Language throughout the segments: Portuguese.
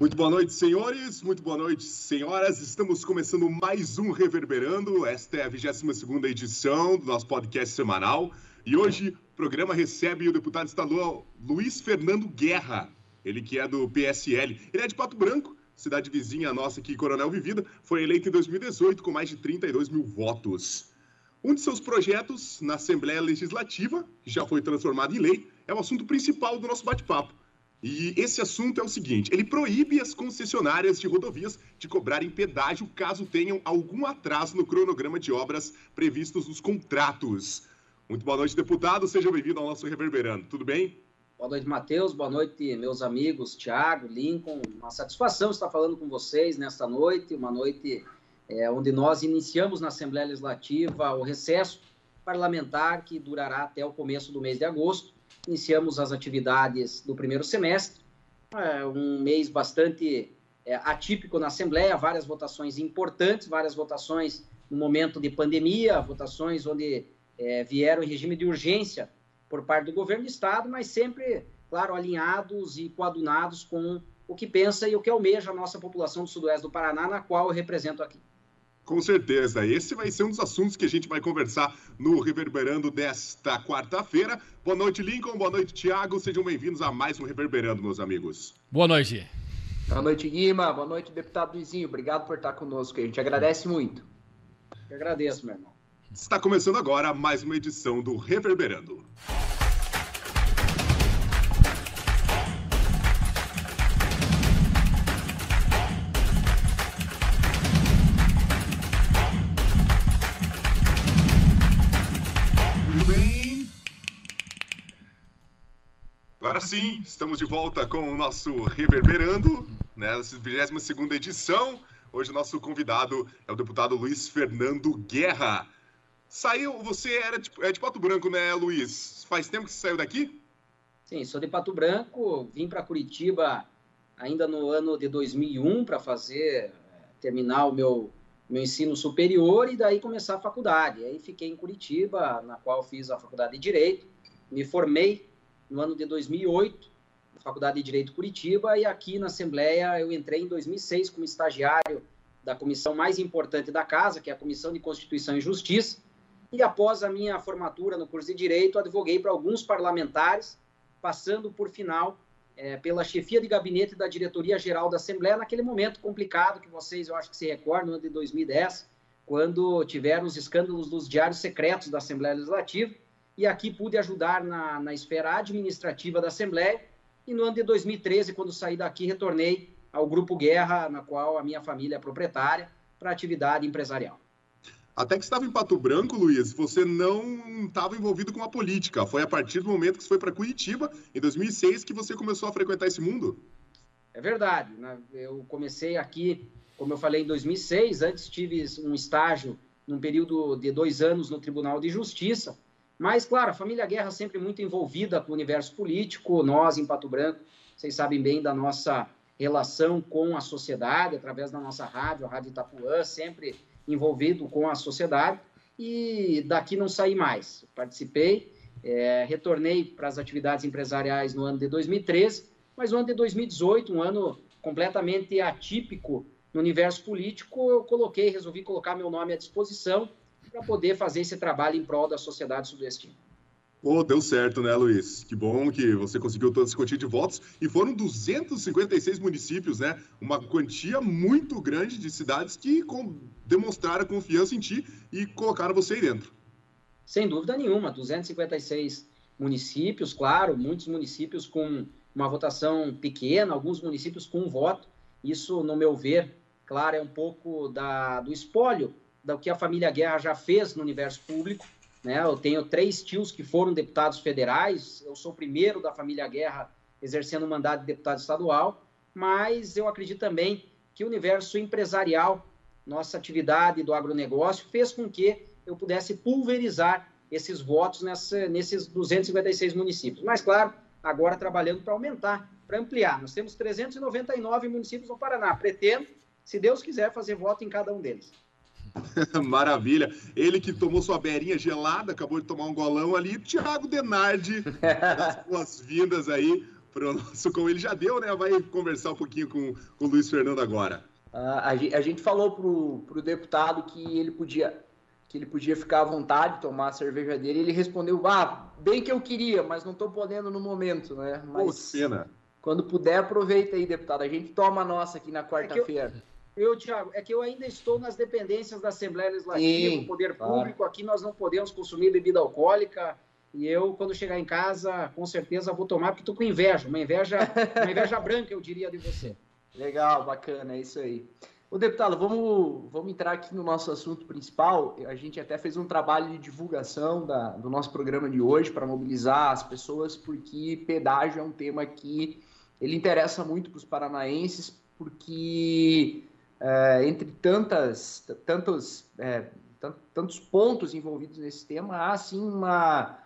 Muito boa noite, senhores. Muito boa noite, senhoras. Estamos começando mais um Reverberando. Esta é a 22 edição do nosso podcast semanal. E hoje o programa recebe o deputado estadual Luiz Fernando Guerra. Ele que é do PSL. Ele é de Pato Branco, cidade vizinha nossa aqui, Coronel Vivida. Foi eleito em 2018 com mais de 32 mil votos. Um de seus projetos na Assembleia Legislativa, que já foi transformado em lei, é o assunto principal do nosso bate-papo e esse assunto é o seguinte: ele proíbe as concessionárias de rodovias de cobrarem pedágio caso tenham algum atraso no cronograma de obras previstos nos contratos. Muito boa noite, deputado. Seja bem-vindo ao nosso Reverberando. Tudo bem? Boa noite, Matheus. Boa noite, meus amigos Tiago, Lincoln. Uma satisfação estar falando com vocês nesta noite, uma noite é, onde nós iniciamos na Assembleia Legislativa o recesso parlamentar que durará até o começo do mês de agosto iniciamos as atividades do primeiro semestre, é um mês bastante é, atípico na Assembleia, várias votações importantes, várias votações no momento de pandemia, votações onde é, vieram em regime de urgência por parte do governo do Estado, mas sempre, claro, alinhados e coadunados com o que pensa e o que almeja a nossa população do Sudoeste do Paraná, na qual eu represento aqui. Com certeza. Esse vai ser um dos assuntos que a gente vai conversar no Reverberando desta quarta-feira. Boa noite, Lincoln. Boa noite, Tiago. Sejam bem-vindos a mais um Reverberando, meus amigos. Boa noite. Boa noite, Guima. Boa noite, deputado Luizinho. Obrigado por estar conosco. A gente agradece muito. Eu agradeço, meu irmão. Está começando agora mais uma edição do Reverberando. Sim, estamos de volta com o nosso Reverberando, né, 22 edição. Hoje o nosso convidado é o deputado Luiz Fernando Guerra. Saiu, você era de, é de Pato Branco, né, Luiz? Faz tempo que você saiu daqui? Sim, sou de Pato Branco, vim para Curitiba ainda no ano de 2001 para fazer, terminar o meu, meu ensino superior e daí começar a faculdade. Aí fiquei em Curitiba, na qual fiz a faculdade de Direito, me formei no ano de 2008, na Faculdade de Direito Curitiba, e aqui na Assembleia eu entrei em 2006 como estagiário da comissão mais importante da casa, que é a Comissão de Constituição e Justiça, e após a minha formatura no curso de Direito, advoguei para alguns parlamentares, passando por final é, pela chefia de gabinete da Diretoria Geral da Assembleia, naquele momento complicado que vocês, eu acho que se recordam, de 2010, quando tiveram os escândalos dos diários secretos da Assembleia Legislativa, e aqui pude ajudar na, na esfera administrativa da Assembleia. E no ano de 2013, quando saí daqui, retornei ao Grupo Guerra, na qual a minha família é proprietária, para atividade empresarial. Até que estava em Pato Branco, Luiz, você não estava envolvido com a política. Foi a partir do momento que você foi para Curitiba, em 2006, que você começou a frequentar esse mundo? É verdade. Né? Eu comecei aqui, como eu falei, em 2006. Antes tive um estágio num período de dois anos no Tribunal de Justiça. Mas, claro, a família Guerra sempre muito envolvida com o universo político. Nós, em Pato Branco, vocês sabem bem da nossa relação com a sociedade, através da nossa rádio, a Rádio Itapuã, sempre envolvido com a sociedade. E daqui não saí mais. Participei, é, retornei para as atividades empresariais no ano de 2013, mas no ano de 2018, um ano completamente atípico no universo político, eu coloquei, resolvi colocar meu nome à disposição para poder fazer esse trabalho em prol da sociedade sudestina. Pô, deu certo, né, Luiz? Que bom que você conseguiu toda essa quantia de votos. E foram 256 municípios, né? Uma quantia muito grande de cidades que demonstraram confiança em ti e colocaram você aí dentro. Sem dúvida nenhuma. 256 municípios, claro, muitos municípios com uma votação pequena, alguns municípios com um voto. Isso, no meu ver, claro, é um pouco da, do espólio do que a família Guerra já fez no universo público. Né? Eu tenho três tios que foram deputados federais, eu sou o primeiro da família Guerra exercendo o mandato de deputado estadual, mas eu acredito também que o universo empresarial, nossa atividade do agronegócio, fez com que eu pudesse pulverizar esses votos nessa, nesses 256 municípios. Mas, claro, agora trabalhando para aumentar, para ampliar. Nós temos 399 municípios no Paraná. Pretendo, se Deus quiser, fazer voto em cada um deles. Maravilha. Ele que tomou sua beirinha gelada, acabou de tomar um golão ali. Tiago Denardi, boas-vindas aí. para o nosso, como ele já deu, né? Vai conversar um pouquinho com, com o Luiz Fernando agora. Uh, a, gente falou para o deputado que ele podia que ele podia ficar à vontade, tomar a cerveja dele, ele respondeu, ah, bem que eu queria, mas não estou podendo no momento, né? Mas Pô, cena. quando puder, aproveita aí, deputado. A gente toma a nossa aqui na quarta-feira. É eu, Tiago, é que eu ainda estou nas dependências da Assembleia Legislativa, do Poder claro. Público. Aqui nós não podemos consumir bebida alcoólica. E eu, quando chegar em casa, com certeza vou tomar, porque estou com inveja, uma inveja, uma inveja branca, eu diria, de você. Legal, bacana, é isso aí. O deputado, vamos, vamos entrar aqui no nosso assunto principal. A gente até fez um trabalho de divulgação da, do nosso programa de hoje para mobilizar as pessoas, porque pedágio é um tema que ele interessa muito para os paranaenses, porque é, entre tantas, tantos, é, tantos pontos envolvidos nesse tema, há sim uma,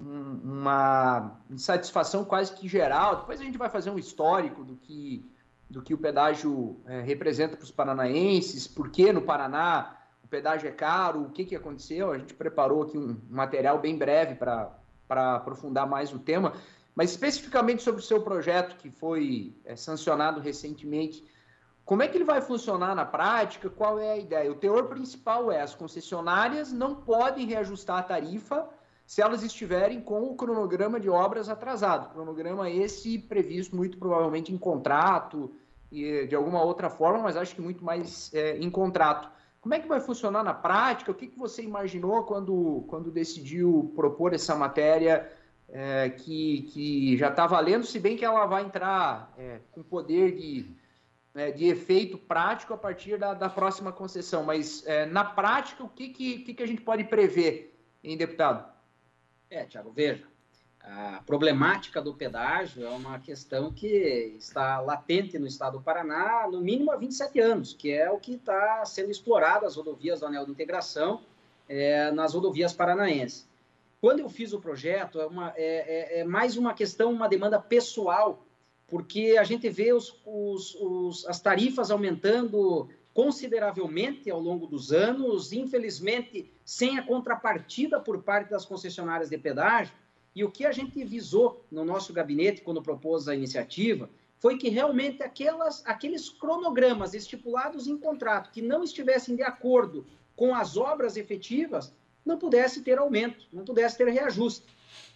uma insatisfação quase que geral. Depois a gente vai fazer um histórico do que do que o pedágio é, representa para os paranaenses, por que no Paraná o pedágio é caro, o que, que aconteceu. A gente preparou aqui um material bem breve para aprofundar mais o tema, mas especificamente sobre o seu projeto que foi é, sancionado recentemente. Como é que ele vai funcionar na prática? Qual é a ideia? O teor principal é as concessionárias não podem reajustar a tarifa se elas estiverem com o cronograma de obras atrasado. Cronograma esse previsto muito provavelmente em contrato e de alguma outra forma, mas acho que muito mais é, em contrato. Como é que vai funcionar na prática? O que, que você imaginou quando, quando decidiu propor essa matéria é, que, que já está valendo, se bem que ela vai entrar é, com poder de, é, de efeito prático a partir da, da próxima concessão. Mas é, na prática, o que, que, que, a gente pode prever, hein, deputado? É, Tiago, veja, a problemática do pedágio é uma questão que está latente no estado do Paraná, no mínimo há 27 anos, que é o que está sendo explorado as rodovias do Anel de Integração é, nas rodovias paranaenses. Quando eu fiz o projeto, é, uma, é, é, é, mais uma questão, uma demanda pessoal, porque a gente vê os, os, os, as tarifas aumentando consideravelmente ao longo dos anos, infelizmente sem a contrapartida por parte das concessionárias de pedágio. E o que a gente visou no nosso gabinete quando propôs a iniciativa foi que realmente aquelas, aqueles cronogramas estipulados em contrato que não estivessem de acordo com as obras efetivas não pudesse ter aumento, não pudesse ter reajuste.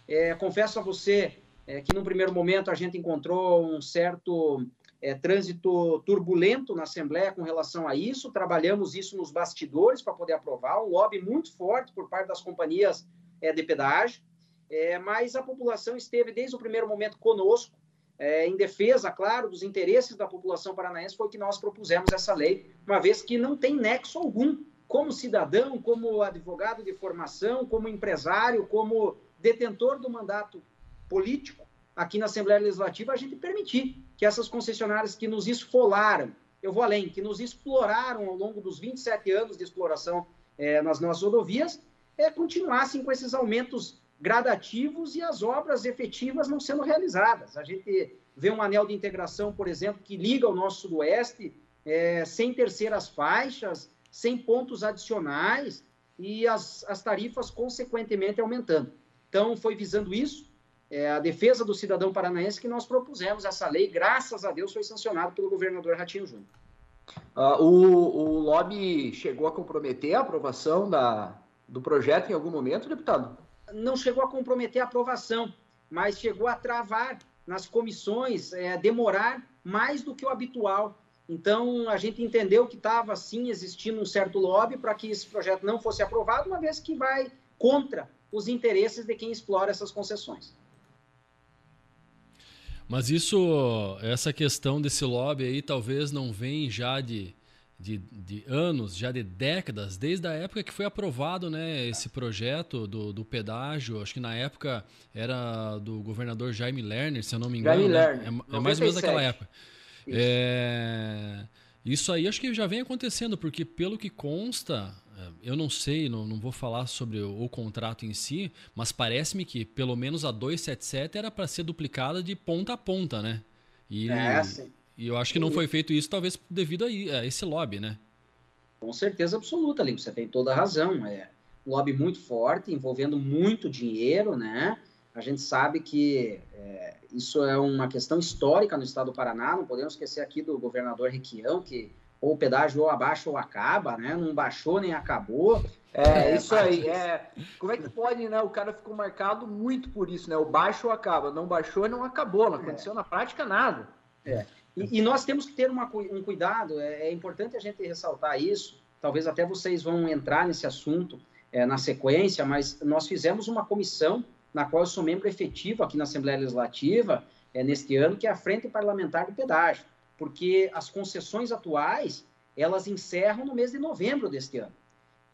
É, confesso a você é, que, no primeiro momento, a gente encontrou um certo é, trânsito turbulento na Assembleia com relação a isso. Trabalhamos isso nos bastidores para poder aprovar, um lobby muito forte por parte das companhias é, de pedágio, é, mas a população esteve desde o primeiro momento conosco, é, em defesa, claro, dos interesses da população paranaense, foi que nós propusemos essa lei, uma vez que não tem nexo algum, como cidadão, como advogado de formação, como empresário, como detentor do mandato político, aqui na Assembleia Legislativa, a gente permitir que essas concessionárias que nos esfolaram, eu vou além, que nos exploraram ao longo dos 27 anos de exploração é, nas nossas rodovias, é, continuassem com esses aumentos gradativos e as obras efetivas não sendo realizadas. A gente vê um anel de integração, por exemplo, que liga o nosso sudoeste é, sem terceiras faixas, sem pontos adicionais e as, as tarifas consequentemente aumentando. Então, foi visando isso é, a defesa do cidadão paranaense que nós propusemos essa lei, graças a Deus foi sancionado pelo governador Ratinho Júnior. Uh, o, o lobby chegou a comprometer a aprovação da, do projeto em algum momento, deputado? Não chegou a comprometer a aprovação, mas chegou a travar nas comissões, é, demorar mais do que o habitual. Então, a gente entendeu que estava, sim, existindo um certo lobby para que esse projeto não fosse aprovado, uma vez que vai contra os interesses de quem explora essas concessões. Mas isso, essa questão desse lobby aí, talvez não vem já de, de, de, anos, já de décadas, desde a época que foi aprovado né, esse projeto do, do pedágio. Acho que na época era do governador Jaime Lerner, se eu não me engano. Jaime né? Lerner. É, é mais ou menos daquela época. Isso. É, isso aí acho que já vem acontecendo, porque pelo que consta, é, eu não sei, não, não vou falar sobre o, o contrato em si, mas parece-me que pelo menos a 277 era para ser duplicada de ponta a ponta, né? E, é, sim. e eu acho que não foi feito isso, talvez devido a, a esse lobby, né? Com certeza absoluta, ali você tem toda a razão. É um lobby muito forte, envolvendo muito dinheiro, né? A gente sabe que é, isso é uma questão histórica no estado do Paraná, não podemos esquecer aqui do governador Requião, que ou o pedágio ou abaixa ou acaba, né? Não baixou nem acabou. É, é isso aí. É, como é que pode, né? O cara ficou marcado muito por isso, né? O baixo ou acaba. Não baixou e não acabou. Não aconteceu é. na prática nada. É. E, e, nós temos que ter uma, um cuidado. É, é, importante a gente ressaltar isso. Talvez até vocês vão entrar nesse assunto é, na sequência, mas nós fizemos uma comissão na qual eu sou membro efetivo aqui na Assembleia Legislativa é, neste ano, que é a Frente Parlamentar do Pedágio porque as concessões atuais elas encerram no mês de novembro deste ano.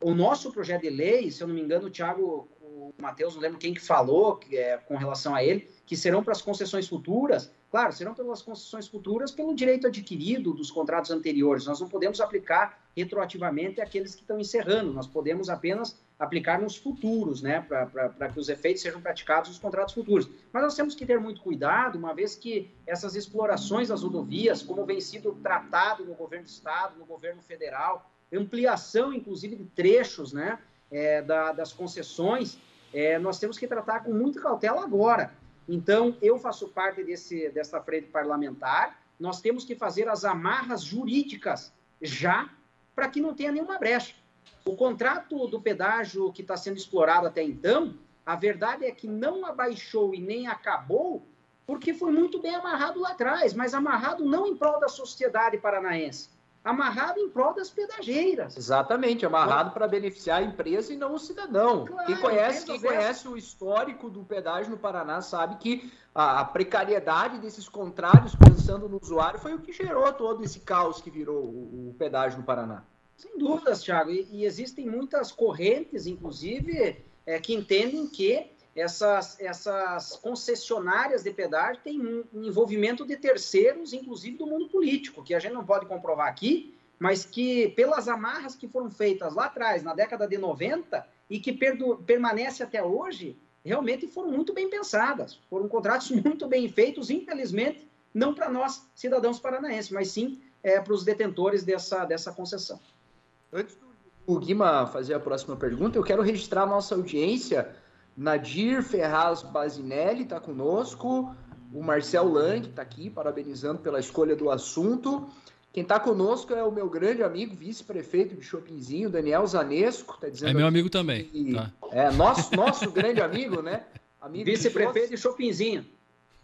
O nosso projeto de lei, se eu não me engano, o Thiago, o Matheus, não lembro quem que falou que é, com relação a ele, que serão para as concessões futuras, Claro, serão pelas concessões futuras pelo direito adquirido dos contratos anteriores. Nós não podemos aplicar retroativamente aqueles que estão encerrando, nós podemos apenas aplicar nos futuros, né, para que os efeitos sejam praticados nos contratos futuros. Mas nós temos que ter muito cuidado, uma vez que essas explorações das rodovias, como vem sido tratado no governo do Estado, no governo federal, ampliação, inclusive, de trechos né, é, da, das concessões, é, nós temos que tratar com muita cautela agora. Então, eu faço parte desse, dessa frente parlamentar. Nós temos que fazer as amarras jurídicas já para que não tenha nenhuma brecha. O contrato do pedágio que está sendo explorado até então, a verdade é que não abaixou e nem acabou porque foi muito bem amarrado lá atrás, mas amarrado não em prol da sociedade paranaense, amarrado em prol das pedageiras. Exatamente, amarrado para beneficiar a empresa e não o cidadão. Claro, quem conhece, quem conhece o histórico do pedágio no Paraná sabe que a, a, precariedade desses contrários pensando no usuário foi o que gerou todo esse caos que virou o, o pedágio no Paraná. Sem dúvidas, Thiago. E, e existem muitas correntes, inclusive, é, que entendem que essas, essas concessionárias de pedágio têm um envolvimento de terceiros, inclusive do mundo político, que a gente não pode comprovar aqui, mas que pelas amarras que foram feitas lá atrás, na década de 90, e que permanece até hoje, realmente foram muito bem pensadas. Foram contratos muito bem feitos, infelizmente, não para nós, cidadãos paranaenses, mas sim é, para os detentores dessa, dessa concessão. Antes do Guima fazer a próxima pergunta, eu quero registrar a nossa audiência Nadir Ferraz Basinelli está conosco. O Marcel Lang está aqui, parabenizando pela escolha do assunto. Quem está conosco é o meu grande amigo, vice-prefeito de Chopinzinho, Daniel Zanesco. Tá dizendo é meu amigo também. Que... Tá. É nosso, nosso grande amigo, né? Vice-prefeito de Chopinzinho.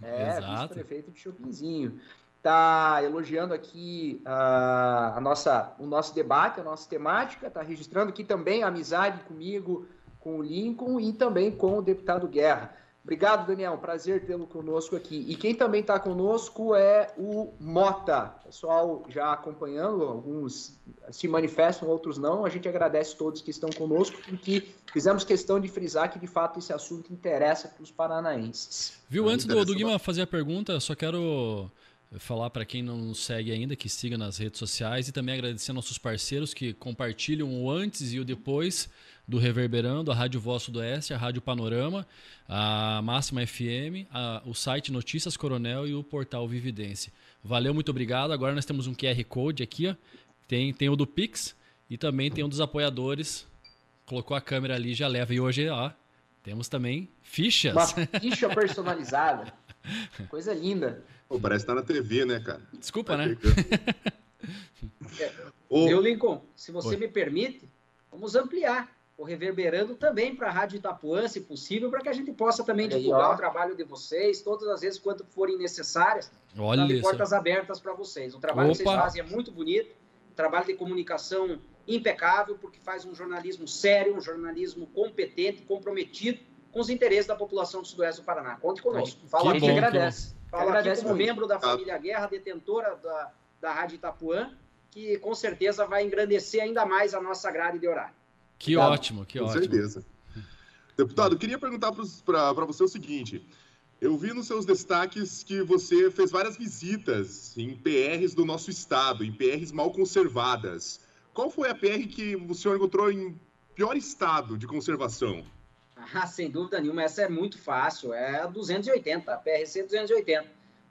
É, vice-prefeito de Chopinzinho. Está elogiando aqui uh, a nossa, o nosso debate, a nossa temática, está registrando aqui também a amizade comigo, com o Lincoln e também com o deputado Guerra. Obrigado, Daniel. Prazer tê-lo conosco aqui. E quem também está conosco é o Mota. Pessoal já acompanhando, alguns se manifestam, outros não. A gente agradece todos que estão conosco, porque fizemos questão de frisar que, de fato, esse assunto interessa para os paranaenses. Viu, antes do, do Guima fazer a pergunta, só quero falar para quem não nos segue ainda que siga nas redes sociais e também agradecer nossos parceiros que compartilham o antes e o depois do Reverberando, a Rádio Voz Sudoeste, a Rádio Panorama, a Máxima FM, a, o site Notícias Coronel e o portal Vividência. Valeu, muito obrigado. Agora nós temos um QR Code aqui, ó. Tem, tem o do Pix e também tem um dos apoiadores. Colocou a câmera ali, já leva. E hoje, ó, temos também fichas. Uma ficha personalizada. Coisa linda. Pô, parece estar tá na TV, né, cara? Desculpa, tá né? é, Eu, Lincoln, se você Oi. me permite, vamos ampliar o Reverberando também para a Rádio Itapuã, se possível, para que a gente possa também divulgar o trabalho de vocês, todas as vezes quanto forem necessárias. Olha portas abertas para vocês. O trabalho Opa. que vocês fazem é muito bonito, um trabalho de comunicação impecável, porque faz um jornalismo sério, um jornalismo competente, comprometido com os interesses da população do Sudoeste do Paraná. Conte conosco. Fala que aqui, bom, agradece. Fala agradece aqui como muito. membro da família Guerra, detentora da, da Rádio Itapuã, que com certeza vai engrandecer ainda mais a nossa grade de horário. Que ótimo, que Com ótimo. Com certeza. Deputado, queria perguntar para você o seguinte. Eu vi nos seus destaques que você fez várias visitas em PRs do nosso estado, em PRs mal conservadas. Qual foi a PR que o senhor encontrou em pior estado de conservação? Ah, sem dúvida nenhuma, essa é muito fácil. É a 280, a PRC 280.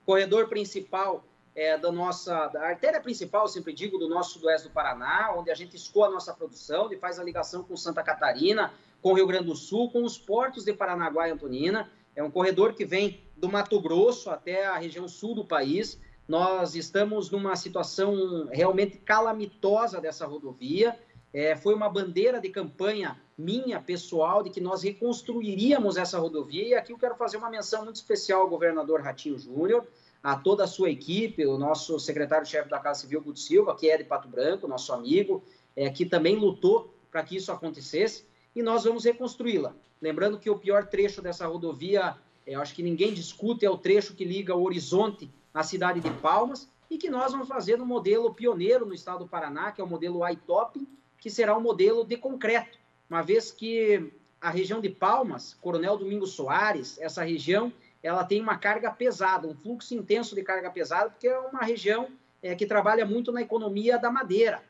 Corredor principal é, da nossa da artéria principal, sempre digo, do nosso sudoeste do Paraná, onde a gente escoa a nossa produção e faz a ligação com Santa Catarina, com Rio Grande do Sul, com os portos de Paranaguá e Antonina. É um corredor que vem do Mato Grosso até a região sul do país. Nós estamos numa situação realmente calamitosa dessa rodovia. É, foi uma bandeira de campanha minha, pessoal, de que nós reconstruiríamos essa rodovia. E aqui eu quero fazer uma menção muito especial ao governador Ratinho Júnior, a toda a sua equipe, o nosso secretário-chefe da Casa Civil, Guto Silva, que é de Pato Branco, nosso amigo, é, que também lutou para que isso acontecesse. E nós vamos reconstruí-la. Lembrando que o pior trecho dessa rodovia, é, eu acho que ninguém discute, é o trecho que liga o Horizonte à cidade de Palmas e que nós vamos fazer no modelo pioneiro no estado do Paraná, que é o modelo iTop, que será um modelo de concreto, uma vez que a região de Palmas, Coronel Domingos Soares, essa região, ela tem uma carga pesada, um fluxo intenso de carga pesada, porque é uma região é, que trabalha muito na economia da madeira.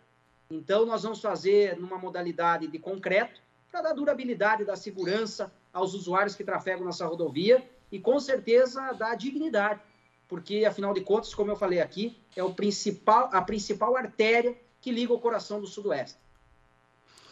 Então, nós vamos fazer numa modalidade de concreto, para dar durabilidade, dar segurança aos usuários que trafegam nessa rodovia e, com certeza, dar dignidade, porque, afinal de contas, como eu falei aqui, é o principal, a principal artéria que liga o coração do Sudoeste.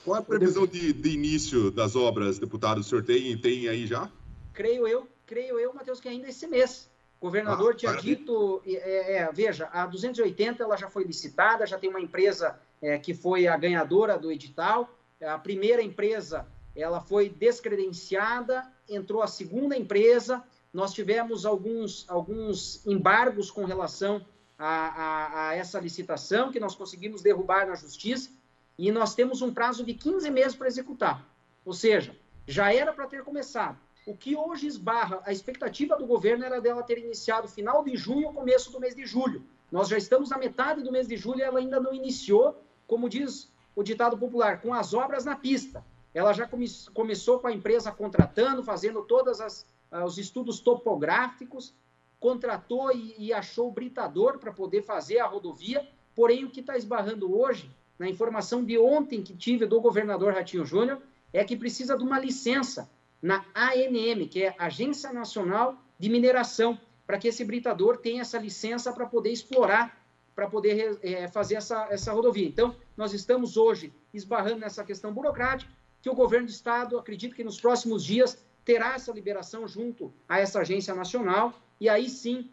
Qual a previsão de, de início das obras, deputado? O senhor tem, tem aí já? Creio eu, creio eu, Matheus, que ainda esse mês. O governador ah, tinha dito, é, é, veja, a 280 ela já foi licitada, já tem uma empresa é, que foi a ganhadora do edital, a primeira empresa ela foi descredenciada, entrou a segunda empresa, nós tivemos alguns, alguns embargos com relação a, a, a essa licitação, que nós conseguimos derrubar na justiça, e nós temos um prazo de 15 meses para executar. Ou seja, já era para ter começado. O que hoje esbarra, a expectativa do governo era dela ter iniciado final de junho ou começo do mês de julho. Nós já estamos na metade do mês de julho e ela ainda não iniciou, como diz o ditado popular, com as obras na pista. Ela já come, começou com a empresa contratando, fazendo todos ah, os estudos topográficos, contratou e, e achou britador para poder fazer a rodovia. Porém, o que está esbarrando hoje, na informação de ontem que tive do governador Ratinho Júnior, é que precisa de uma licença na ANM, que é Agência Nacional de Mineração, para que esse britador tenha essa licença para poder explorar para poder é, fazer essa, essa rodovia. Então, nós estamos hoje esbarrando nessa questão burocrática, que o governo do Estado, acredito que nos próximos dias, terá essa liberação junto a essa agência nacional, e aí sim,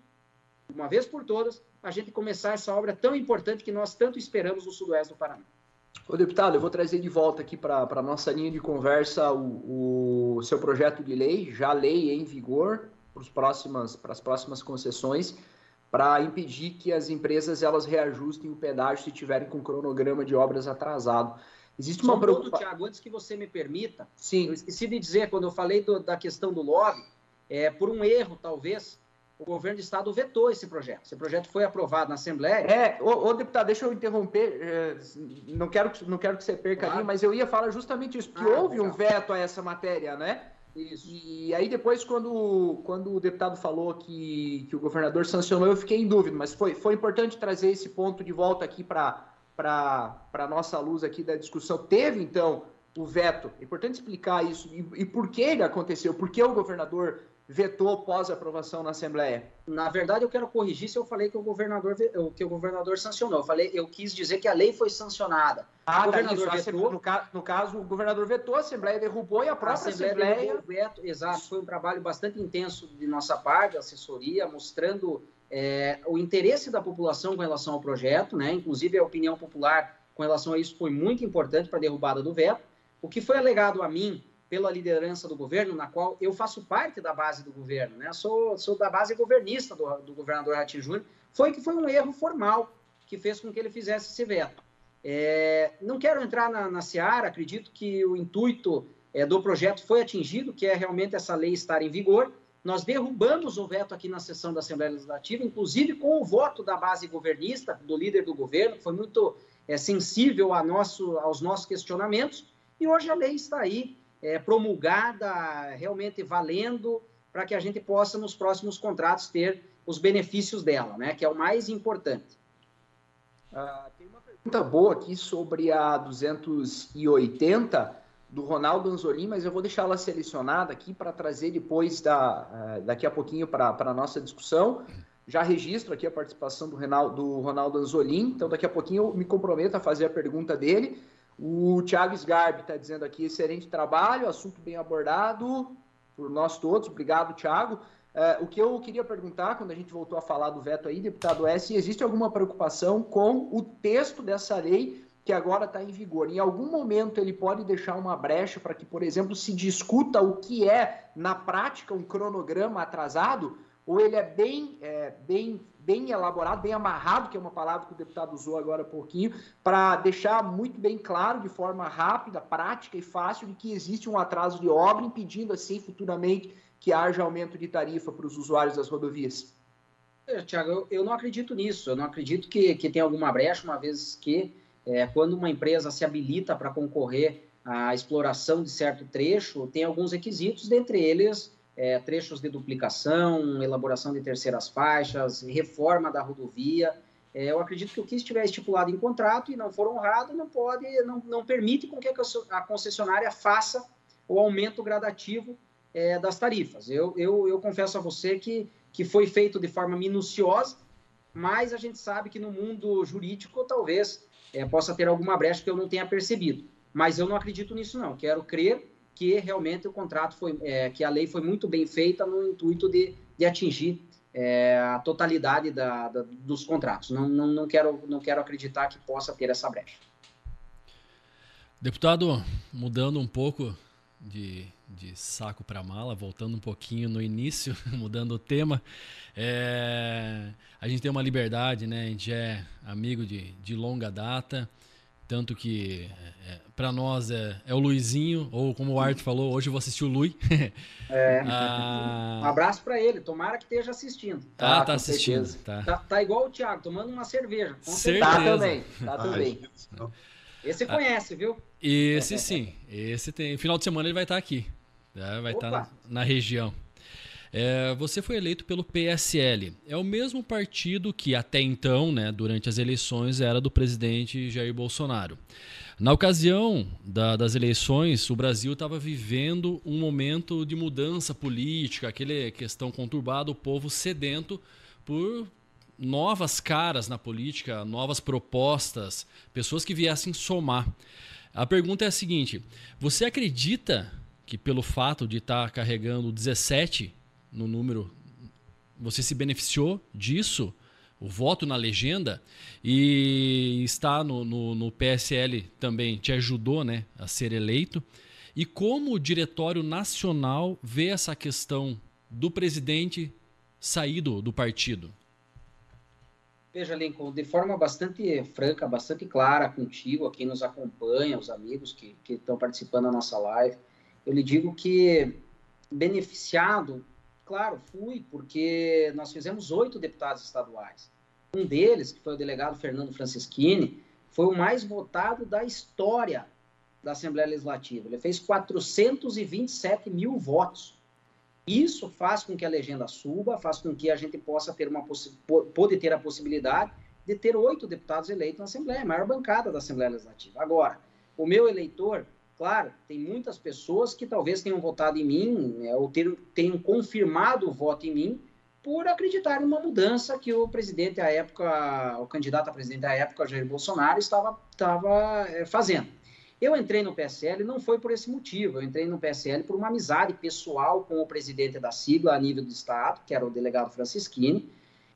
uma vez por todas, a gente começar essa obra tão importante que nós tanto esperamos no sudoeste do Paraná. Ô, deputado, eu vou trazer de volta aqui para a nossa linha de conversa o, o, seu projeto de lei, já lei em vigor, para as próximas concessões para impedir que as empresas elas reajustem o pedágio se tiverem com cronograma de obras atrasado. Existe uma preocupação. Tiago, antes que você me permita, Sim. eu esqueci de dizer, quando eu falei do, da questão do lobby, é, por um erro, talvez, o governo do estado vetou esse projeto. Esse projeto foi aprovado na Assembleia. É, ô, ô deputado, deixa eu interromper. É, não, quero, não quero que você perca claro. ali, mas eu ia falar justamente isso, que ah, houve legal. um veto a essa matéria, né? Isso. E aí depois, quando, quando o deputado falou que, que o governador sancionou, eu fiquei em dúvida, mas foi, foi importante trazer esse ponto de volta aqui para a nossa luz aqui da discussão. Teve, então, o veto. É importante explicar isso. E, e por que ele aconteceu? Por que o governador vetou pós aprovação na Assembleia? Na verdade, eu quero corrigir se eu falei que o governador que o governador sancionou. Eu falei, eu quis dizer que a lei foi sancionada. Ah, o governador tá, vetou. No, caso, no caso, o governador vetou, a Assembleia derrubou e a própria a Assembleia, Assembleia... veto, exato, foi um trabalho bastante intenso de nossa parte, assessoria, mostrando é, o interesse da população com relação ao projeto, né? Inclusive a opinião popular com relação a isso foi muito importante para a derrubada do veto. O que foi alegado a mim pela liderança do governo, na qual eu faço parte da base do governo, né? Sou, sou da base governista do, do governador Ratinho Júnior, foi que foi um erro formal que fez com que ele fizesse esse veto. É, não quero entrar na, na Seara, acredito que o intuito é, do projeto foi atingido, que é realmente essa lei estar em vigor. Nós derrubamos o veto aqui na sessão da Assembleia Legislativa, inclusive com o voto da base governista, do líder do governo, que foi muito é, sensível nosso, aos nossos questionamentos, e hoje a lei está aí é, promulgada, realmente valendo, para que a gente possa, nos próximos contratos, ter os benefícios dela, né? que é o mais importante. Ah, tem uma pergunta boa aqui sobre a 280 do Ronaldo Anzolin, mas eu vou deixá-la selecionada aqui para trazer depois, da, uh, daqui a pouquinho, para a nossa discussão. Já registro aqui a participação do, Renal, do Ronaldo Anzolin, então daqui a pouquinho eu me comprometo a fazer a pergunta dele. O Thiago Sgarbi está dizendo aqui, excelente trabalho, assunto bem abordado. por nós todos. Obrigado, Thiago. É, o que eu queria perguntar, quando a gente voltou a falar do veto aí, deputado, é se existe alguma preocupação com o texto dessa lei que agora está em vigor. Em algum momento ele pode deixar uma brecha para que, por exemplo, se discuta o que é, na prática, um cronograma atrasado, ou ele é bem, é, bem, bem elaborado, bem amarrado, que é uma palavra que o deputado usou agora há pouquinho, para deixar muito bem claro, de forma rápida, prática e fácil, de que existe um atraso de obra, impedindo, assim, futuramente, que haja aumento de tarifa para os usuários das rodovias. É, Tiago, eu, eu, não acredito nisso. Eu não acredito que, que tenha alguma brecha, uma vez que é, quando uma empresa se habilita para concorrer à exploração de certo trecho, tem alguns requisitos, dentre eles é, trechos de duplicação, elaboração de terceiras faixas, reforma da rodovia. É, eu acredito que o que estiver estipulado em contrato e não for honrado não pode, não, não permite com que a concessionária faça o aumento gradativo é, das tarifas. Eu, eu, eu confesso a você que, que foi feito de forma minuciosa, mas a gente sabe que no mundo jurídico talvez é, possa ter alguma brecha que eu não tenha percebido. Mas eu não acredito nisso, não. Quero crer que realmente o contrato foi, é, que a lei foi muito bem feita no intuito de, de atingir é, a totalidade da, da, dos contratos. Não, não, não, quero, não quero acreditar que possa ter essa brecha. Deputado, mudando um pouco de, de saco para mala, voltando um pouquinho no início, mudando o tema, é, a gente tem uma liberdade, né? A gente é amigo de, de longa data, tanto que é, para nós é, é, o Luizinho, ou como o Art falou, hoje eu vou assistir o Lui. É. ah, um abraço para ele, tomara que esteja assistindo. Tá, ah, tá assistindo. Tá. tá. Tá, igual o Thiago, tomando uma cerveja. Com certeza. Tá também, tá também. Esse conhece, viu? Esse sim, esse tem. Final de semana ele vai estar aqui, né? vai Opa. estar na, na região. É, você foi eleito pelo PSL. É o mesmo partido que até então, né, durante as eleições, era do presidente Jair Bolsonaro. Na ocasião da, das eleições, o Brasil estava vivendo um momento de mudança política, aquela questão conturbada, o povo sedento por novas caras na política, novas propostas, pessoas que viessem somar. A pergunta é a seguinte: você acredita que pelo fato de estar tá carregando 17 no número, você se beneficiou disso? O voto na legenda e está no, no, no PSL também te ajudou né, a ser eleito. E como o Diretório Nacional vê essa questão do presidente sair do, do partido? Veja, Lincoln, de forma bastante franca, bastante clara contigo, a quem nos acompanha, os amigos que, que estão participando da nossa live, eu lhe digo que beneficiado Claro, fui, porque nós fizemos oito deputados estaduais. Um deles, que foi o delegado Fernando Francischini, foi o mais votado da história da Assembleia Legislativa. Ele fez 427 mil votos. Isso faz com que a legenda suba, faz com que a gente possa ter uma pode ter a possibilidade de ter oito deputados eleitos na Assembleia, a maior bancada da Assembleia Legislativa. Agora, o meu eleitor Claro, tem muitas pessoas que talvez tenham votado em mim, né, ou ter, tenham confirmado o voto em mim, por acreditar numa mudança que o presidente à época, o candidato a presidente à época, Jair Bolsonaro, estava, estava é, fazendo. Eu entrei no PSL não foi por esse motivo, eu entrei no PSL por uma amizade pessoal com o presidente da sigla a nível do Estado, que era o delegado Francisquini.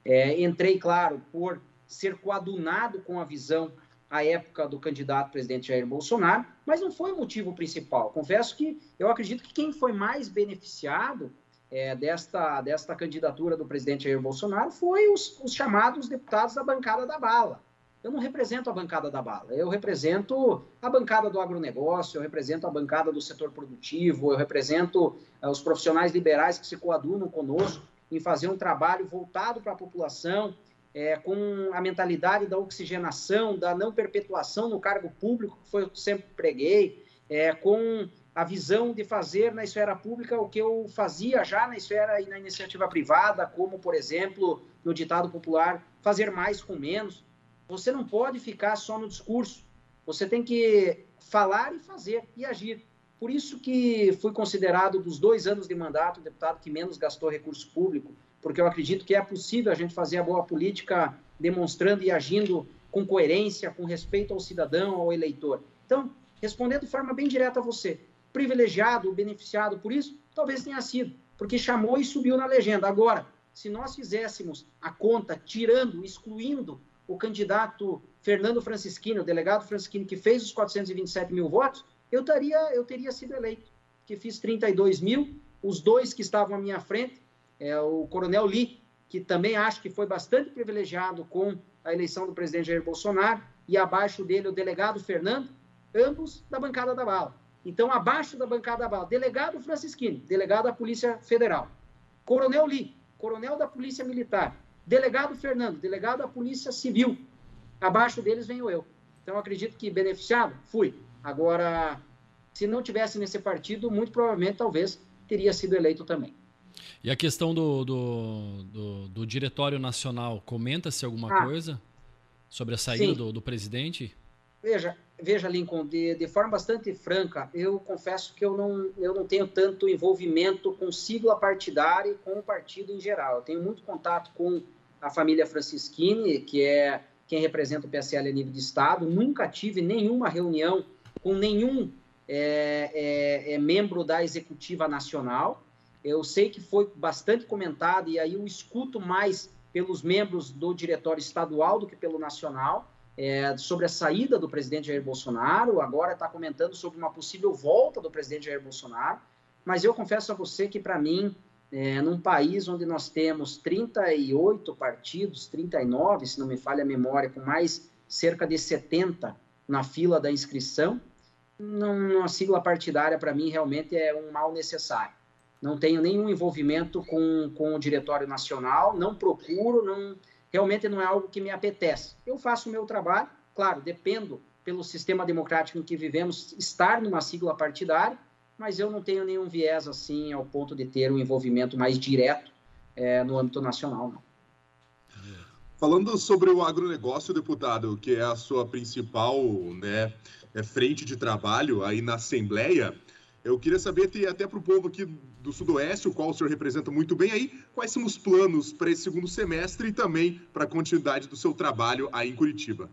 É, entrei, claro, por ser coadunado com a visão à época do candidato presidente Jair Bolsonaro, mas não foi o motivo principal. Confesso que eu acredito que quem foi mais beneficiado é, desta, desta candidatura do presidente Jair Bolsonaro foi os, os chamados deputados da bancada da bala. Eu não represento a bancada da bala, eu represento a bancada do agronegócio, eu represento a bancada do setor produtivo, eu represento uh, os profissionais liberais que se coadunam conosco em fazer um trabalho voltado para a população, é, com a mentalidade da oxigenação, da não perpetuação no cargo público, que foi o eu sempre preguei, é, com a visão de fazer na esfera pública o que eu fazia já na esfera e na iniciativa privada, como, por exemplo, no ditado popular, fazer mais com menos. Você não pode ficar só no discurso. Você tem que falar e fazer e agir. Por isso que fui considerado dos dois anos de mandato o deputado que menos gastou recurso público, porque eu acredito que é possível a gente fazer a boa política demonstrando e agindo com coerência, com respeito ao cidadão, ao eleitor. Então, respondendo de forma bem direta a você, privilegiado, beneficiado por isso? Talvez tenha sido, porque chamou e subiu na legenda. Agora, se nós fizéssemos a conta, tirando, excluindo o candidato Fernando Francisquini, o delegado Francisquini, que fez os 427 mil votos, eu, taria, eu teria sido eleito, que fiz 32 mil, os dois que estavam à minha frente, é, o Coronel Lee, que também acho que foi bastante privilegiado com a eleição do presidente Jair Bolsonaro, e abaixo dele o delegado Fernando, ambos da bancada da bala. Então, abaixo da bancada da bala, delegado Francisquini, delegado da Polícia Federal, Coronel Lee, coronel da Polícia Militar, delegado Fernando, delegado da Polícia Civil. Abaixo deles venho eu. Então, acredito que beneficiado, fui. Agora, se não tivesse nesse partido, muito provavelmente, talvez, teria sido eleito também. E a questão do, do, do, do Diretório Nacional, comenta-se alguma ah, coisa sobre a saída do, do, presidente? Veja, veja Lincoln, de, de forma bastante franca, eu confesso que eu não, eu não tenho tanto envolvimento com sigla partidária e com o partido em geral. Eu tenho muito contato com a família Francisquini, que é quem representa o PSL a nível de Estado. Nunca tive nenhuma reunião com nenhum é, é, é membro da Executiva Nacional. Eu sei que foi bastante comentado e aí eu escuto mais pelos membros do diretório estadual do que pelo nacional é, sobre a saída do presidente Jair Bolsonaro. Agora está comentando sobre uma possível volta do presidente Jair Bolsonaro. Mas eu confesso a você que, para mim, é, num país onde nós temos 38 partidos, 39, se não me falha a memória, com mais cerca de 70 na fila da inscrição, não, uma sigla partidária, para mim, realmente é um mal necessário não tenho nenhum envolvimento com, com o Diretório Nacional, não procuro, não, realmente não é algo que me apetece. Eu faço o meu trabalho, claro, dependo pelo sistema democrático em que vivemos estar numa sigla partidária, mas eu não tenho nenhum viés assim ao ponto de ter um envolvimento mais direto é, no âmbito nacional, não. Falando sobre o agronegócio, deputado, que é a sua principal né, é, frente de trabalho aí na Assembleia, eu queria saber, até para o povo aqui do Sudoeste, o qual o senhor representa muito bem aí, quais são os planos para esse segundo semestre e também para a continuidade do seu trabalho aí em Curitiba?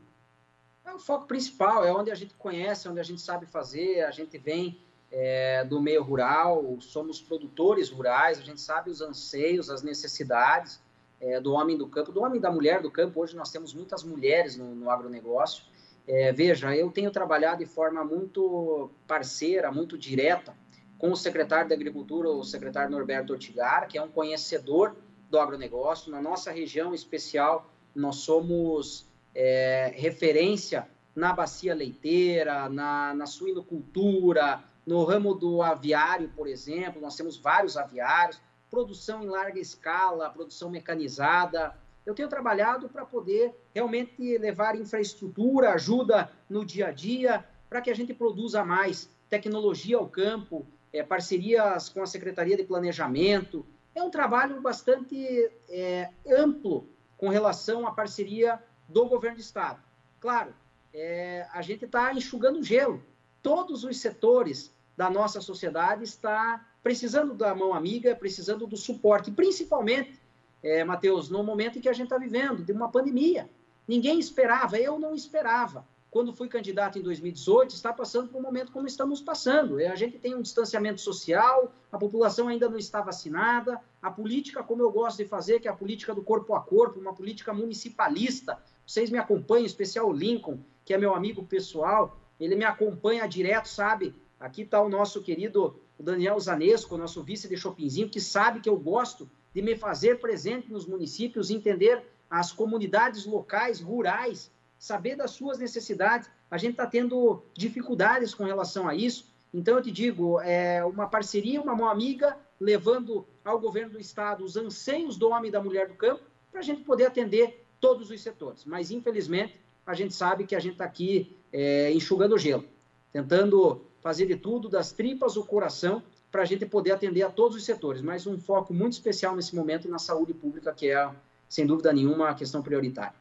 É o foco principal, é onde a gente conhece, onde a gente sabe fazer, a gente vem é, do meio rural, somos produtores rurais, a gente sabe os anseios, as necessidades é, do homem do campo, do homem da mulher do campo. Hoje nós temos muitas mulheres no, no agronegócio. É, veja, eu tenho trabalhado de forma muito parceira, muito direta com o secretário da Agricultura, o secretário Norberto Ortigar, que é um conhecedor do agronegócio. Na nossa região especial, nós somos é, referência na bacia leiteira, na, na suinocultura, no ramo do aviário, por exemplo, nós temos vários aviários, produção em larga escala, produção mecanizada, eu tenho trabalhado para poder realmente levar infraestrutura, ajuda no dia a dia, para que a gente produza mais tecnologia ao campo, é, parcerias com a Secretaria de Planejamento. É um trabalho bastante é, amplo com relação à parceria do governo do Estado. Claro, é, a gente está enxugando gelo. Todos os setores da nossa sociedade está precisando da mão amiga, precisando do suporte, principalmente é, Matheus, no momento em que a gente está vivendo, de uma pandemia. Ninguém esperava, eu não esperava. Quando fui candidato em 2018, está passando por um momento como estamos passando. É, a gente tem um distanciamento social, a população ainda não está vacinada, a política, como eu gosto de fazer, que é a política do corpo a corpo, uma política municipalista. Vocês me acompanham, em especial o Lincoln, que é meu amigo pessoal, ele me acompanha direto, sabe? Aqui está o nosso querido Daniel Zanesco, nosso vice de Chopinzinho, que sabe que eu gosto de me fazer presente nos municípios, entender as comunidades locais, rurais, saber das suas necessidades. A gente está tendo dificuldades com relação a isso. Então, eu te digo, é uma parceria, uma mão amiga, levando ao governo do Estado os anseios do homem e da mulher do campo, para a gente poder atender todos os setores. Mas, infelizmente, a gente sabe que a gente está aqui é, enxugando gelo, tentando fazer de tudo, das tripas o coração, para a gente poder atender a todos os setores, mas um foco muito especial nesse momento na saúde pública, que é, sem dúvida nenhuma, a questão prioritária.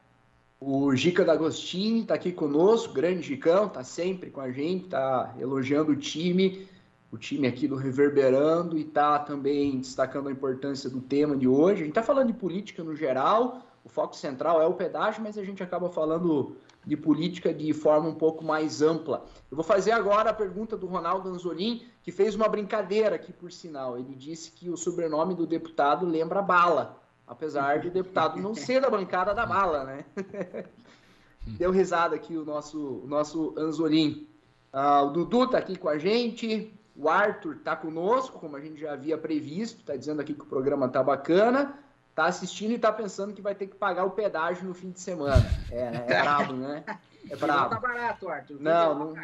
O Gica D'Agostini está aqui conosco, grande Gicão, está sempre com a gente, está elogiando o time, o time aqui do Reverberando e está também destacando a importância do tema de hoje. A gente está falando de política no geral, o foco central é o pedágio, mas a gente acaba falando de política de forma um pouco mais ampla. Eu vou fazer agora a pergunta do Ronaldo Anzolin, que fez uma brincadeira aqui, por sinal. Ele disse que o sobrenome do deputado lembra bala, apesar de o deputado não ser da bancada da bala, né? Deu risada aqui o nosso, o nosso Anzolin. Ah, o Dudu está aqui com a gente, o Arthur está conosco, como a gente já havia previsto, está dizendo aqui que o programa está bacana tá assistindo e tá pensando que vai ter que pagar o pedágio no fim de semana. É, é brabo, né? É brabo. Não tá barato, Arthur. Não, não.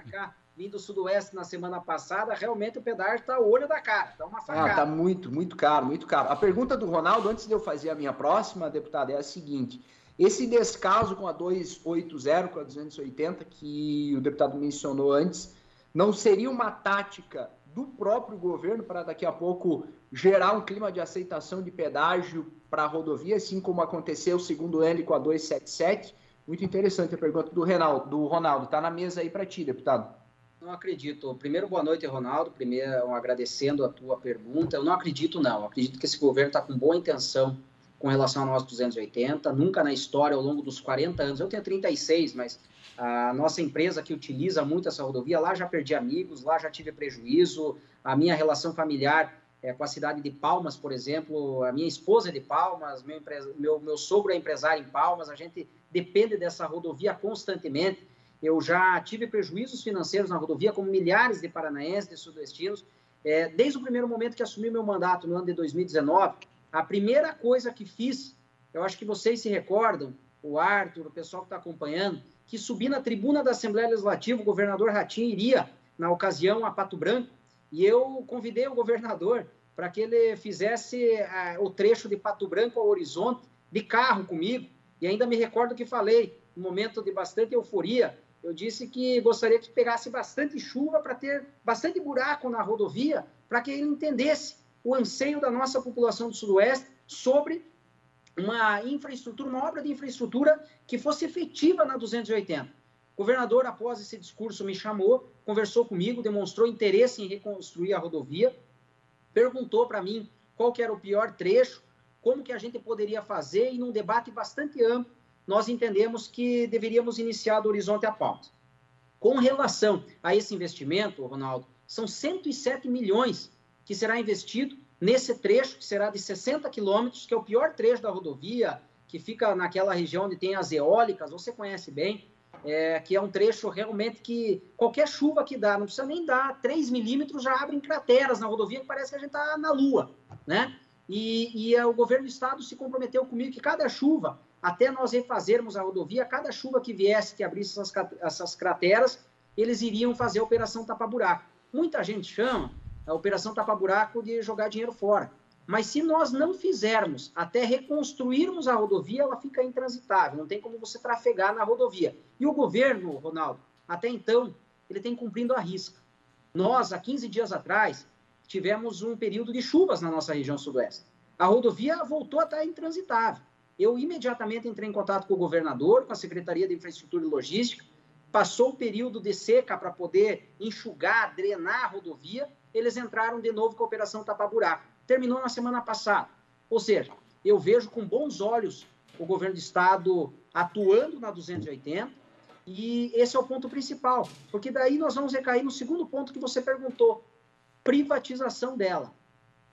Vim do Sudoeste na semana passada, realmente o pedágio tá o olho da cara, tá uma facada. Ah, tá muito, muito caro, muito caro. A pergunta do Ronaldo, antes de eu fazer a minha próxima, deputada, é a seguinte. Esse descaso com a 280, com a 280, que o deputado mencionou antes, não seria uma tática do próprio governo para daqui a pouco gerar um clima de aceitação de pedágio para a rodovia, assim como aconteceu segundo ele com a 277. Muito interessante a pergunta do, Renaldo, do Ronaldo. Está na mesa aí para ti, deputado. Não acredito. Primeiro, boa noite, Ronaldo. Primeiro, agradecendo a tua pergunta. Eu não acredito, não. Eu acredito que esse governo está com boa intenção com relação a nós 280. Nunca na história, ao longo dos 40 anos, eu tenho 36, mas a nossa empresa que utiliza muito essa rodovia, lá já perdi amigos, lá já tive prejuízo. A minha relação familiar é, com a cidade de Palmas, por exemplo, a minha esposa é de Palmas, meu, meu, meu sogro é empresário em Palmas, a gente depende dessa rodovia constantemente. Eu já tive prejuízos financeiros na rodovia, como milhares de paranaenses, de sudestinos. É, desde o primeiro momento que assumi meu mandato, no ano de 2019, a primeira coisa que fiz, eu acho que vocês se recordam, o Arthur, o pessoal que está acompanhando, que subi na tribuna da Assembleia Legislativa, o governador Ratinho iria, na ocasião, a Pato Branco, e eu convidei o governador para que ele fizesse uh, o trecho de Pato Branco ao Horizonte de carro comigo, e ainda me recordo que falei, um momento de bastante euforia, eu disse que gostaria que pegasse bastante chuva para ter bastante buraco na rodovia, para que ele entendesse o anseio da nossa população do Sudoeste sobre uma infraestrutura, uma obra de infraestrutura que fosse efetiva na 280. O governador, após esse discurso, me chamou, conversou comigo, demonstrou interesse em reconstruir a rodovia, perguntou para mim qual que era o pior trecho, como que a gente poderia fazer, e num debate bastante amplo, nós entendemos que deveríamos iniciar do Horizonte a Palmas. Com relação a esse investimento, Ronaldo, são 107 milhões que será investido nesse trecho, que será de 60 quilômetros, que é o pior trecho da rodovia, que fica naquela região onde tem as eólicas, você conhece bem, é, que é um trecho realmente que qualquer chuva que dá, não precisa nem dar 3 milímetros, já abrem crateras na rodovia, que parece que a gente está na Lua, né? E, e é, o governo do estado se comprometeu comigo que cada chuva, até nós refazermos a rodovia, cada chuva que viesse, que abrisse essas, essas crateras, eles iriam fazer a operação tapa-buraco. Muita gente chama a operação tapa-buraco de jogar dinheiro fora. Mas se nós não fizermos até reconstruirmos a rodovia, ela fica intransitável, não tem como você trafegar na rodovia. E o governo, Ronaldo, até então, ele tem cumprindo a risca. Nós, há 15 dias atrás, tivemos um período de chuvas na nossa região sudoeste. A rodovia voltou a estar intransitável. Eu imediatamente entrei em contato com o governador, com a Secretaria de Infraestrutura e Logística, passou o período de seca para poder enxugar, drenar a rodovia, eles entraram de novo com a Operação Tapa Buraco terminou na semana passada. Ou seja, eu vejo com bons olhos o governo do estado atuando na 280 e esse é o ponto principal, porque daí nós vamos recair no segundo ponto que você perguntou, privatização dela.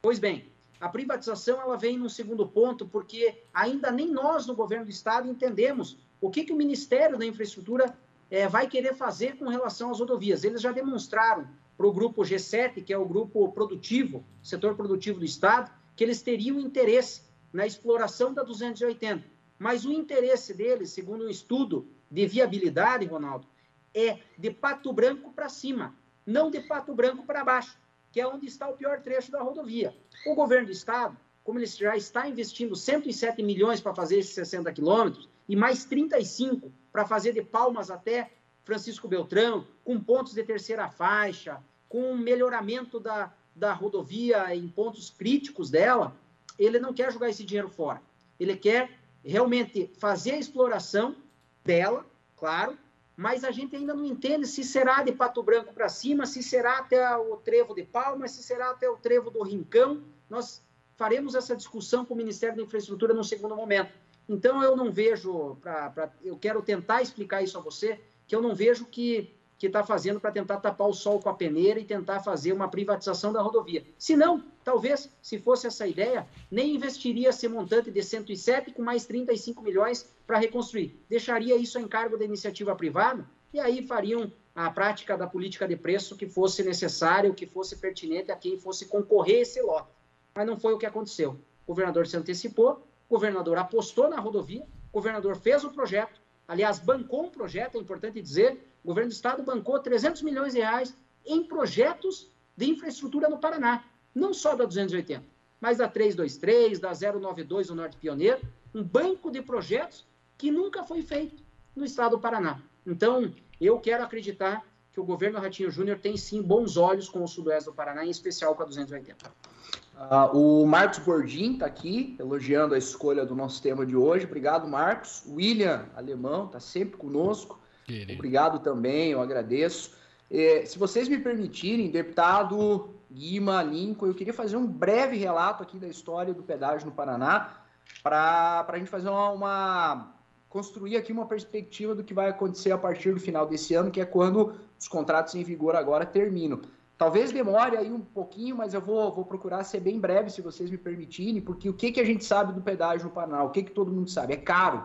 Pois bem, a privatização ela vem no segundo ponto porque ainda nem nós no governo do estado entendemos o que, que o Ministério da Infraestrutura é, vai querer fazer com relação às rodovias. Eles já demonstraram para o grupo G7, que é o grupo produtivo, setor produtivo do Estado, que eles teriam interesse na exploração da 280. Mas o interesse deles, segundo um estudo de viabilidade, Ronaldo, é de Pato Branco para cima, não de Pato Branco para baixo, que é onde está o pior trecho da rodovia. O governo do Estado, como ele já está investindo 107 milhões para fazer esses 60 quilômetros e mais 35 para fazer de Palmas até Francisco Beltrão, com pontos de terceira faixa, com melhoramento da, da rodovia em pontos críticos dela, ele não quer jogar esse dinheiro fora. Ele quer realmente fazer a exploração dela, claro, mas a gente ainda não entende se será de Pato Branco para cima, se será até o Trevo de Palmas, se será até o Trevo do Rincão. Nós faremos essa discussão com o Ministério da Infraestrutura no segundo momento. Então eu não vejo, pra, pra, eu quero tentar explicar isso a você, que eu não vejo que que está fazendo para tentar tapar o sol com a peneira e tentar fazer uma privatização da rodovia. Se não, talvez, se fosse essa ideia, nem investiria esse montante de 107 com mais 35 milhões para reconstruir. Deixaria isso a encargo da iniciativa privada e aí fariam a prática da política de preço que fosse necessário, que fosse pertinente a quem fosse concorrer esse lote. Mas não foi o que aconteceu. O governador se antecipou, o governador apostou na rodovia, o governador fez o projeto, aliás, bancou um projeto, é importante dizer, o governo do estado bancou 300 milhões de reais em projetos de infraestrutura no Paraná, não só da 280, mas da 323, da 092 do Norte Pioneiro, um banco de projetos que nunca foi feito no estado do Paraná. Então, eu quero acreditar que o governo Ratinho Júnior tem sim bons olhos com o sudoeste do Paraná, em especial com a 280. Uh, o Marcos Bordim está aqui, elogiando a escolha do nosso tema de hoje. Obrigado, Marcos. William Alemão está sempre conosco. Querido. Obrigado também, eu agradeço. É, se vocês me permitirem, deputado Guima Lincoln, eu queria fazer um breve relato aqui da história do pedágio no Paraná, para a gente fazer uma, uma, construir aqui uma perspectiva do que vai acontecer a partir do final desse ano, que é quando os contratos em vigor agora terminam. Talvez demore aí um pouquinho, mas eu vou, vou procurar ser bem breve, se vocês me permitirem, porque o que, que a gente sabe do pedágio no Paraná? O que, que todo mundo sabe? É caro,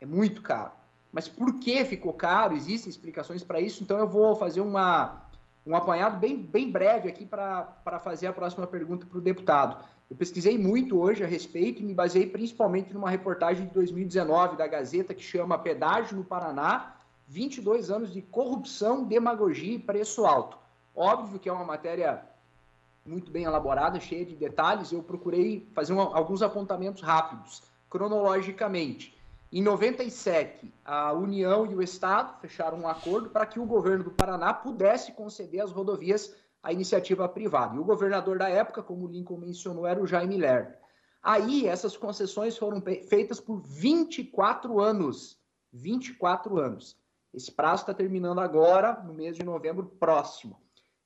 é muito caro. Mas por que ficou caro? Existem explicações para isso, então eu vou fazer uma, um apanhado bem, bem breve aqui para fazer a próxima pergunta para o deputado. Eu pesquisei muito hoje a respeito e me baseei principalmente numa reportagem de 2019 da Gazeta que chama Pedágio no Paraná, 22 anos de corrupção, demagogia e preço alto. Óbvio que é uma matéria muito bem elaborada, cheia de detalhes, eu procurei fazer um, alguns apontamentos rápidos, cronologicamente. Em 97, a União e o Estado fecharam um acordo para que o governo do Paraná pudesse conceder as rodovias à iniciativa privada. E o governador da época, como o Lincoln mencionou, era o Jaime Lerner. Aí, essas concessões foram feitas por 24 anos. 24 anos. Esse prazo está terminando agora, no mês de novembro próximo.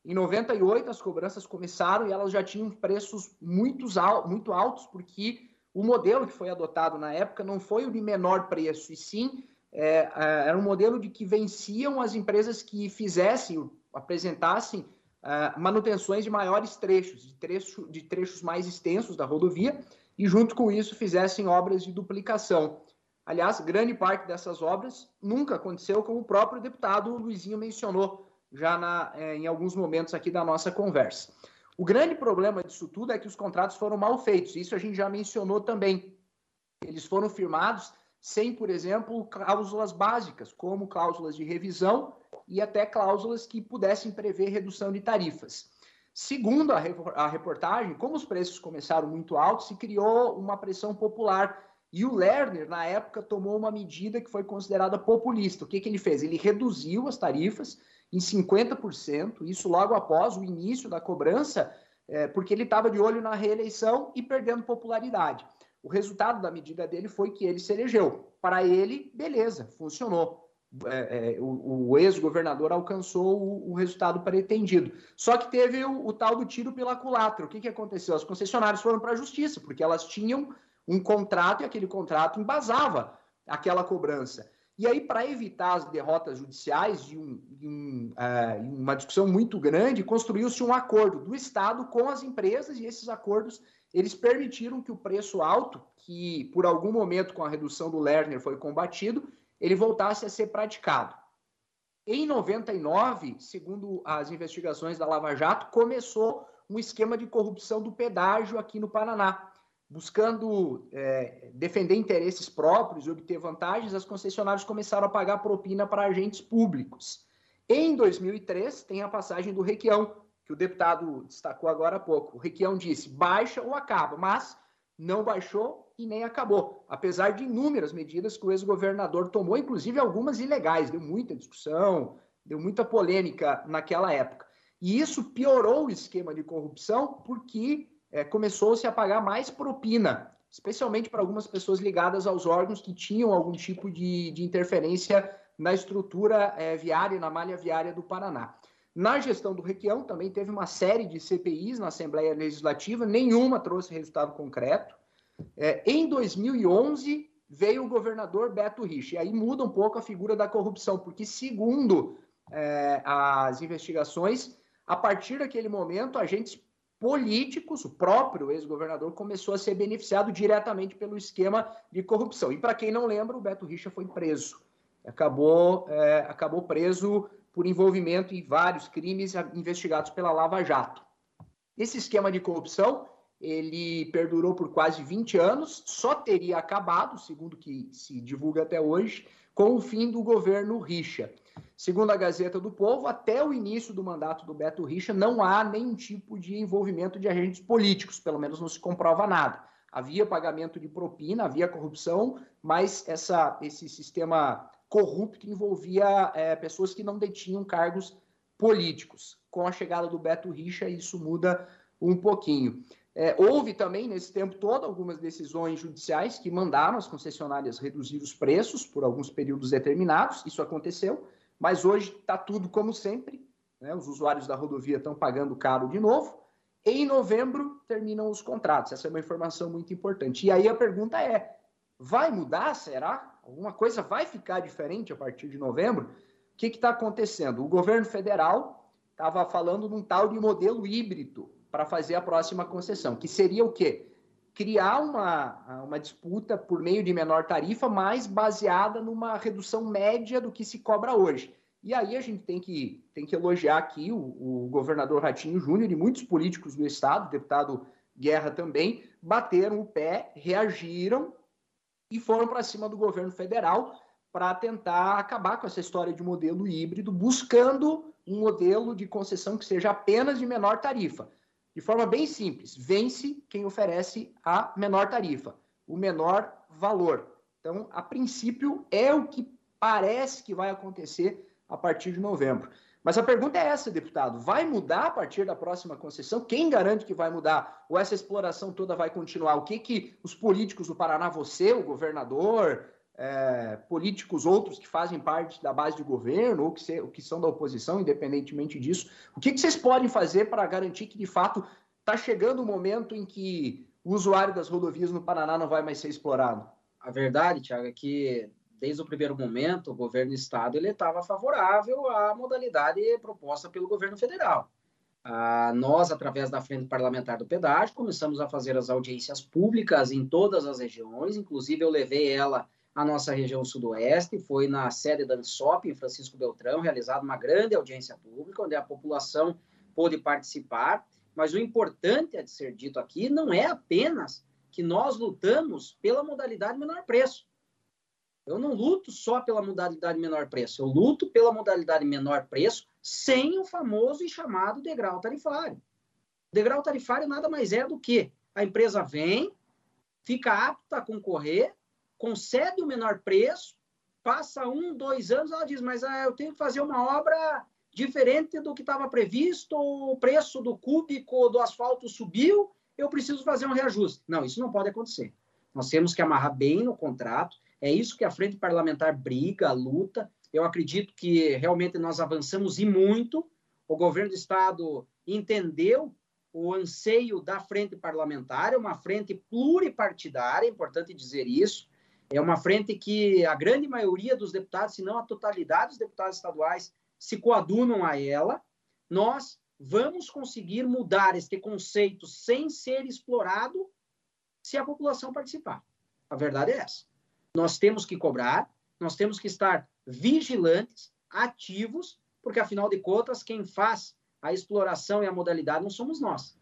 Em 98, as cobranças começaram e elas já tinham preços muito, muito altos, porque o modelo que foi adotado na época não foi o de menor preço, e sim é, é, era um modelo de que venciam as empresas que fizessem, apresentassem é, manutenções de maiores trechos, de, trecho, de trechos mais extensos da rodovia, e junto com isso fizessem obras de duplicação. Aliás, grande parte dessas obras nunca aconteceu, como o próprio deputado Luizinho mencionou já na, é, em alguns momentos aqui da nossa conversa. O grande problema disso tudo é que os contratos foram mal feitos. Isso a gente já mencionou também. Eles foram firmados sem, por exemplo, cláusulas básicas, como cláusulas de revisão e até cláusulas que pudessem prever redução de tarifas. Segundo a reportagem, como os preços começaram muito altos, se criou uma pressão popular. E o Lerner, na época, tomou uma medida que foi considerada populista. O que, que ele fez? Ele reduziu as tarifas em 50%, isso logo após o início da cobrança, é, porque ele estava de olho na reeleição e perdendo popularidade. O resultado da medida dele foi que ele se elegeu. Para ele, beleza, funcionou. É, é, o, o ex-governador alcançou o, o, resultado pretendido. Só que teve o, o, tal do tiro pela culatra. O que, que aconteceu? As concessionárias foram para a justiça, porque elas tinham um contrato e aquele contrato embasava aquela cobrança. E aí, para evitar as derrotas judiciais de, um, de um, uh, uma discussão muito grande, construiu-se um acordo do Estado com as empresas e esses acordos eles permitiram que o preço alto, que por algum momento com a redução do Lerner foi combatido, ele voltasse a ser praticado. Em 99, segundo as investigações da Lava Jato, começou um esquema de corrupção do pedágio aqui no Paraná buscando é, defender interesses próprios e obter vantagens, as concessionárias começaram a pagar propina para agentes públicos. Em 2003, tem a passagem do Requião, que o deputado destacou agora há pouco. O Requião disse: baixa ou acaba, mas não baixou e nem acabou, apesar de inúmeras medidas que o ex-governador tomou, inclusive algumas ilegais. Deu muita discussão, deu muita polêmica naquela época. E isso piorou o esquema de corrupção, porque é, começou-se a pagar mais propina, especialmente para algumas pessoas ligadas aos órgãos que tinham algum tipo de, de interferência na estrutura é, viária, na malha viária do Paraná. Na gestão do Requião também teve uma série de CPIs na Assembleia Legislativa, nenhuma trouxe resultado concreto. É, em 2011, veio o governador Beto Rich. E aí muda um pouco a figura da corrupção, porque, segundo é, as investigações, a partir daquele momento, agentes políticos, o próprio ex-governador começou a ser beneficiado diretamente pelo esquema de corrupção. E para quem não lembra, o Beto Richa foi preso. Acabou, é, acabou preso por envolvimento em vários crimes investigados pela Lava Jato. Esse esquema de corrupção ele perdurou por quase 20 anos, só teria acabado, segundo que se divulga até hoje, com o fim do governo Richa. Segundo a Gazeta do Povo, até o início do mandato do Beto Richa, não há nenhum tipo de envolvimento de agentes políticos, pelo menos não se comprova nada. Havia pagamento de propina, havia corrupção, mas essa, esse sistema corrupto envolvia é, pessoas que não detinham cargos políticos. Com a chegada do Beto Richa, isso muda um pouquinho. É, houve também, nesse tempo todo, algumas decisões judiciais que mandaram as concessionárias reduzir os preços por alguns períodos determinados, isso aconteceu, mas hoje está tudo como sempre, né? os usuários da rodovia estão pagando caro de novo, em novembro terminam os contratos, essa é uma informação muito importante. E aí a pergunta é, vai mudar, será? Alguma coisa vai ficar diferente a partir de novembro? O que está acontecendo? O governo federal estava falando num tal de modelo híbrido, para fazer a próxima concessão, que seria o quê? Criar uma, uma disputa por meio de menor tarifa, mais baseada numa redução média do que se cobra hoje. E aí a gente tem que, tem que elogiar aqui o, o governador Ratinho Júnior e muitos políticos do Estado, deputado Guerra também, bateram o pé, reagiram e foram para cima do governo federal para tentar acabar com essa história de modelo híbrido, buscando um modelo de concessão que seja apenas de menor tarifa de forma bem simples, vence quem oferece a menor tarifa, o menor valor. Então, a princípio, é o que parece que vai acontecer a partir de novembro. Mas a pergunta é essa, deputado: vai mudar a partir da próxima concessão? Quem garante que vai mudar? Ou essa exploração toda vai continuar? O que, que os políticos do Paraná, você, o governador, é, políticos outros que fazem parte da base de governo ou que, se, que são da oposição, independentemente disso, o que, que vocês podem fazer para garantir que, de fato, está chegando o momento em que o usuário das rodovias no Paraná não vai mais ser explorado? A verdade, Tiago, é que desde o primeiro momento o governo do estado ele estava favorável à modalidade proposta pelo governo federal. Ah, nós, através da frente parlamentar do pedágio, começamos a fazer as audiências públicas em todas as regiões, inclusive eu levei ela a nossa região sudoeste, foi na sede da ANSOP, em Francisco Beltrão, realizada uma grande audiência pública, onde a população pôde participar. Mas o importante a de ser dito aqui não é apenas que nós lutamos pela modalidade menor preço. Eu não luto só pela modalidade menor preço, eu luto pela modalidade menor preço sem o famoso e chamado degrau tarifário. O degrau tarifário nada mais é do que a empresa vem, fica apta a concorrer, concede o menor preço, passa um, dois anos, ela diz, mas ah, eu tenho que fazer uma obra diferente do que estava previsto, o preço do cúbico do asfalto subiu, eu preciso fazer um reajuste. Não, isso não pode acontecer. Nós temos que amarrar bem no contrato, é isso que a frente parlamentar briga, luta. Eu acredito que realmente nós avançamos e muito. O governo do estado entendeu o anseio da frente parlamentar, é uma frente pluripartidária, é importante dizer isso. É uma frente que a grande maioria dos deputados, se não a totalidade dos deputados estaduais, se coadunam a ela. Nós vamos conseguir mudar este conceito sem ser explorado se a população participar. A verdade é essa. Nós temos que cobrar, nós temos que estar vigilantes, ativos, porque afinal de contas, quem faz a exploração e a modalidade não somos nós.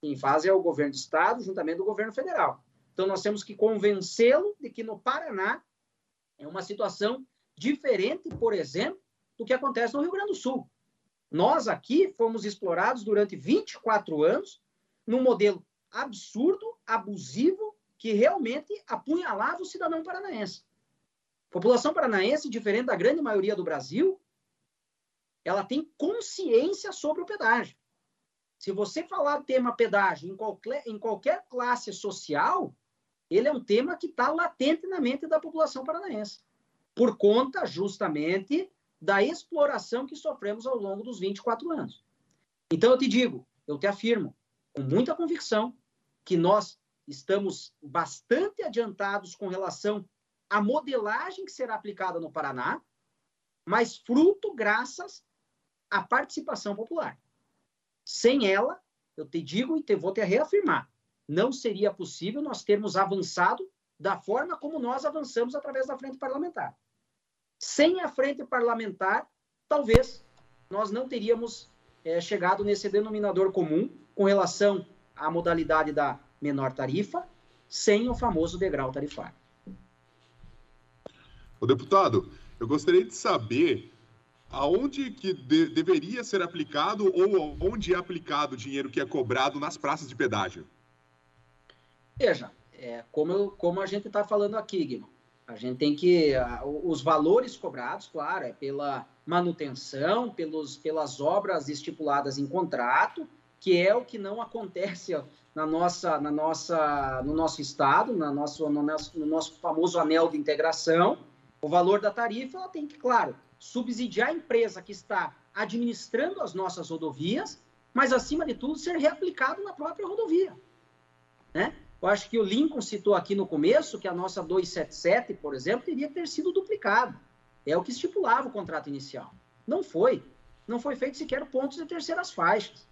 Quem faz é o governo do estado, juntamente do governo federal. Então, nós temos que convencê-lo de que no Paraná é uma situação diferente, por exemplo, do que acontece no Rio Grande do Sul. Nós aqui fomos explorados durante 24 anos num modelo absurdo, abusivo, que realmente apunhalava o cidadão paranaense. A população paranaense, diferente da grande maioria do Brasil, ela tem consciência sobre o pedágio. Se você falar tema pedágio em qualquer, em qualquer classe social, ele é um tema que está latente na mente da população paranaense, por conta justamente da exploração que sofremos ao longo dos 24 anos. Então, eu te digo, eu te afirmo, com muita convicção, que nós estamos bastante adiantados com relação a modelagem que será aplicada no Paraná, mas fruto graças à participação popular. Sem ela, eu te digo e te, vou te reafirmar, não seria possível nós termos avançado da forma como nós avançamos através da frente parlamentar. Sem a frente parlamentar, talvez nós não teríamos é, chegado nesse denominador comum com relação à modalidade da menor tarifa, sem o famoso degrau tarifário. O deputado, eu gostaria de saber aonde que de, deveria ser aplicado ou onde é aplicado o dinheiro que é cobrado nas praças de pedágio? Veja, é, como, eu, como a gente está falando aqui, Guilherme, a gente tem que. os valores cobrados, claro, é pela manutenção, pelos, pelas obras estipuladas em contrato, que é o que não acontece na nossa, na nossa, no nosso estado, na nosso, no, nosso, no nosso famoso anel de integração. O valor da tarifa ela tem que, claro, subsidiar a empresa que está administrando as nossas rodovias, mas, acima de tudo, ser reaplicado na própria rodovia. Né? Eu acho que o Lincoln citou aqui no começo que a nossa 277, por exemplo, teria ter sido duplicado. É o que estipulava o contrato inicial. Não foi. Não foi feito sequer pontos de terceiras faixas.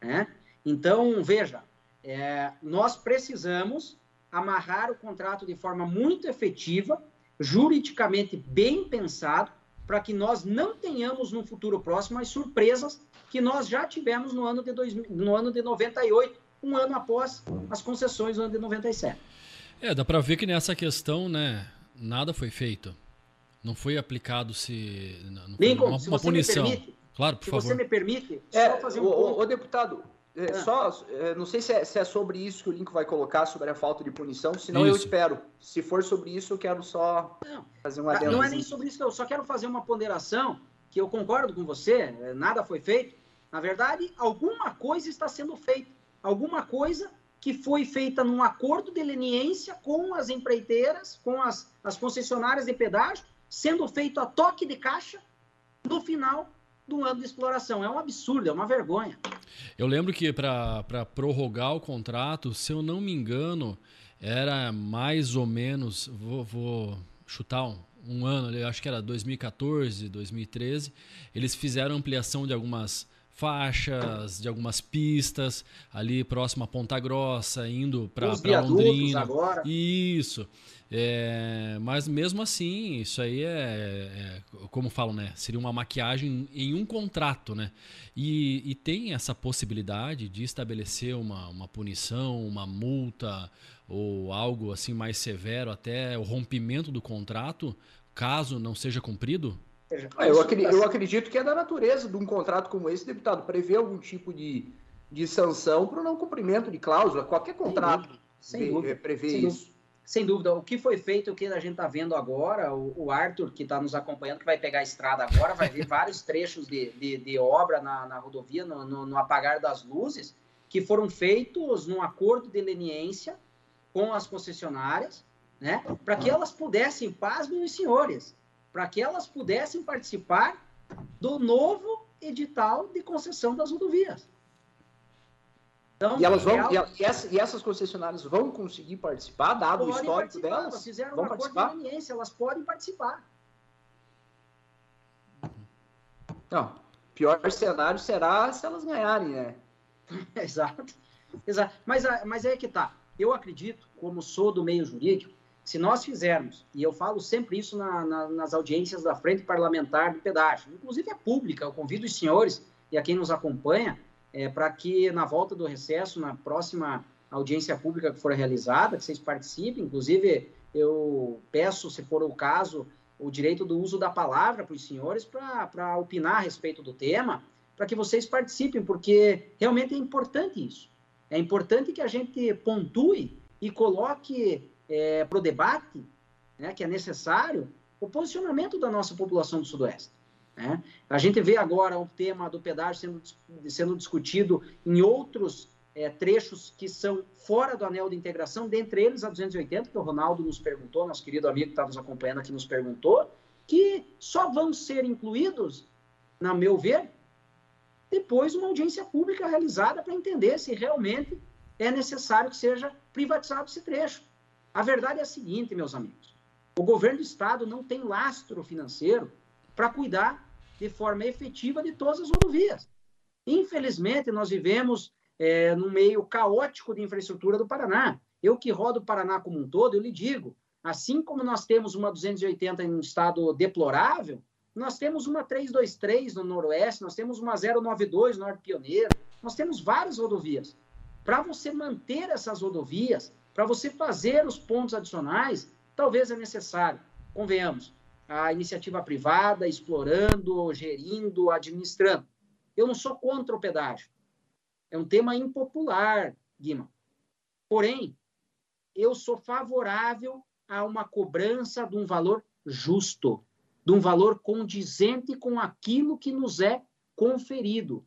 Né? Então, veja, é, nós precisamos amarrar o contrato de forma muito efetiva, juridicamente bem pensado, para que nós não tenhamos no futuro próximo as surpresas que nós já tivemos no ano de, 2000, no ano de 98, um ano após as concessões do ano de 97. É, dá para ver que nessa questão, né, nada foi feito. Não foi aplicado se não Lincoln, uma, se uma punição. Permite, claro, por se favor. Se você me permite, é, só fazer um o, o, deputado, é, ah. Só, é, não sei se é, se é, sobre isso que o Link vai colocar, sobre a falta de punição, senão isso. eu espero. Se for sobre isso, eu quero só não, fazer uma adendo. Não é nem sobre isso, eu só quero fazer uma ponderação, que eu concordo com você, é, nada foi feito. Na verdade, alguma coisa está sendo feita. Alguma coisa que foi feita num acordo de leniência com as empreiteiras, com as, as concessionárias de pedágio, sendo feito a toque de caixa no final do ano de exploração. É um absurdo, é uma vergonha. Eu lembro que para prorrogar o contrato, se eu não me engano, era mais ou menos, vou, vou chutar um, um ano, acho que era 2014, 2013, eles fizeram ampliação de algumas faixas, de algumas pistas ali próximo a Ponta Grossa, indo para Londrina. Agora. Isso. É, mas mesmo assim, isso aí é, é, como falam, né? Seria uma maquiagem em um contrato, né? E, e tem essa possibilidade de estabelecer uma, uma punição, uma multa ou algo assim mais severo até o rompimento do contrato, caso não seja cumprido? Ah, eu, acredito, eu acredito que é da natureza de um contrato como esse, deputado, prever algum tipo de, de sanção para o não cumprimento de cláusula. Qualquer contrato sem dúvida, prevê sem isso. Dúvida. Sem dúvida. O que foi feito, o que a gente está vendo agora, o, o Arthur, que está nos acompanhando, que vai pegar a estrada agora, vai ver vários trechos de, de, de obra na, na rodovia, no, no, no, apagar das luzes, que foram feitos num acordo de leniência com as concessionárias, né, para que elas pudessem, paz, meus senhores, para que elas pudessem participar do novo edital de concessão das rodovias. Então, e elas vão e, e, essa, e, essas concessionárias vão conseguir participar, dado o histórico delas? Elas fizeram vão um participar? acordo de elas podem participar. Não, pior cenário será se elas ganharem, né? Exato. Exato. Mas, mas é que tá. Eu acredito, como sou do meio jurídico, se nós fizermos, e eu falo sempre isso na, na, nas audiências da Frente Parlamentar do Pedágio, inclusive é pública, eu convido os senhores e a quem nos acompanha é, para que na volta do recesso, na próxima audiência pública que for realizada, que vocês participem. Inclusive, eu peço, se for o caso, o direito do uso da palavra para os senhores para opinar a respeito do tema, para que vocês participem, porque realmente é importante isso. É importante que a gente pontue e coloque é, para o debate, né, que é necessário, o posicionamento da nossa população do Sudoeste. Né? A gente vê agora o tema do pedágio sendo, sendo discutido em outros é, trechos que são fora do anel de integração, dentre eles a 280, que o Ronaldo nos perguntou, nosso querido amigo que está nos acompanhando aqui nos perguntou, que só vão ser incluídos, na meu ver, depois uma audiência pública realizada para entender se realmente é necessário que seja privatizado esse trecho. A verdade é a seguinte, meus amigos: O governo do estado não tem lastro financeiro para cuidar de forma efetiva de todas as rodovias. Infelizmente, nós vivemos é, no meio caótico de infraestrutura do Paraná. Eu que rodo o Paraná como um todo, eu lhe digo, assim como nós temos uma 280 em um estado deplorável, nós temos uma 323 no Noroeste, nós temos uma 092 no Norte Pioneiro, nós temos várias rodovias. Para você manter essas rodovias, para você fazer os pontos adicionais, talvez é necessário, convenhamos, a iniciativa privada explorando, gerindo, administrando. Eu não sou contra o pedágio. É um tema impopular, Guima. Porém, eu sou favorável a uma cobrança de um valor justo de um valor condizente com aquilo que nos é conferido.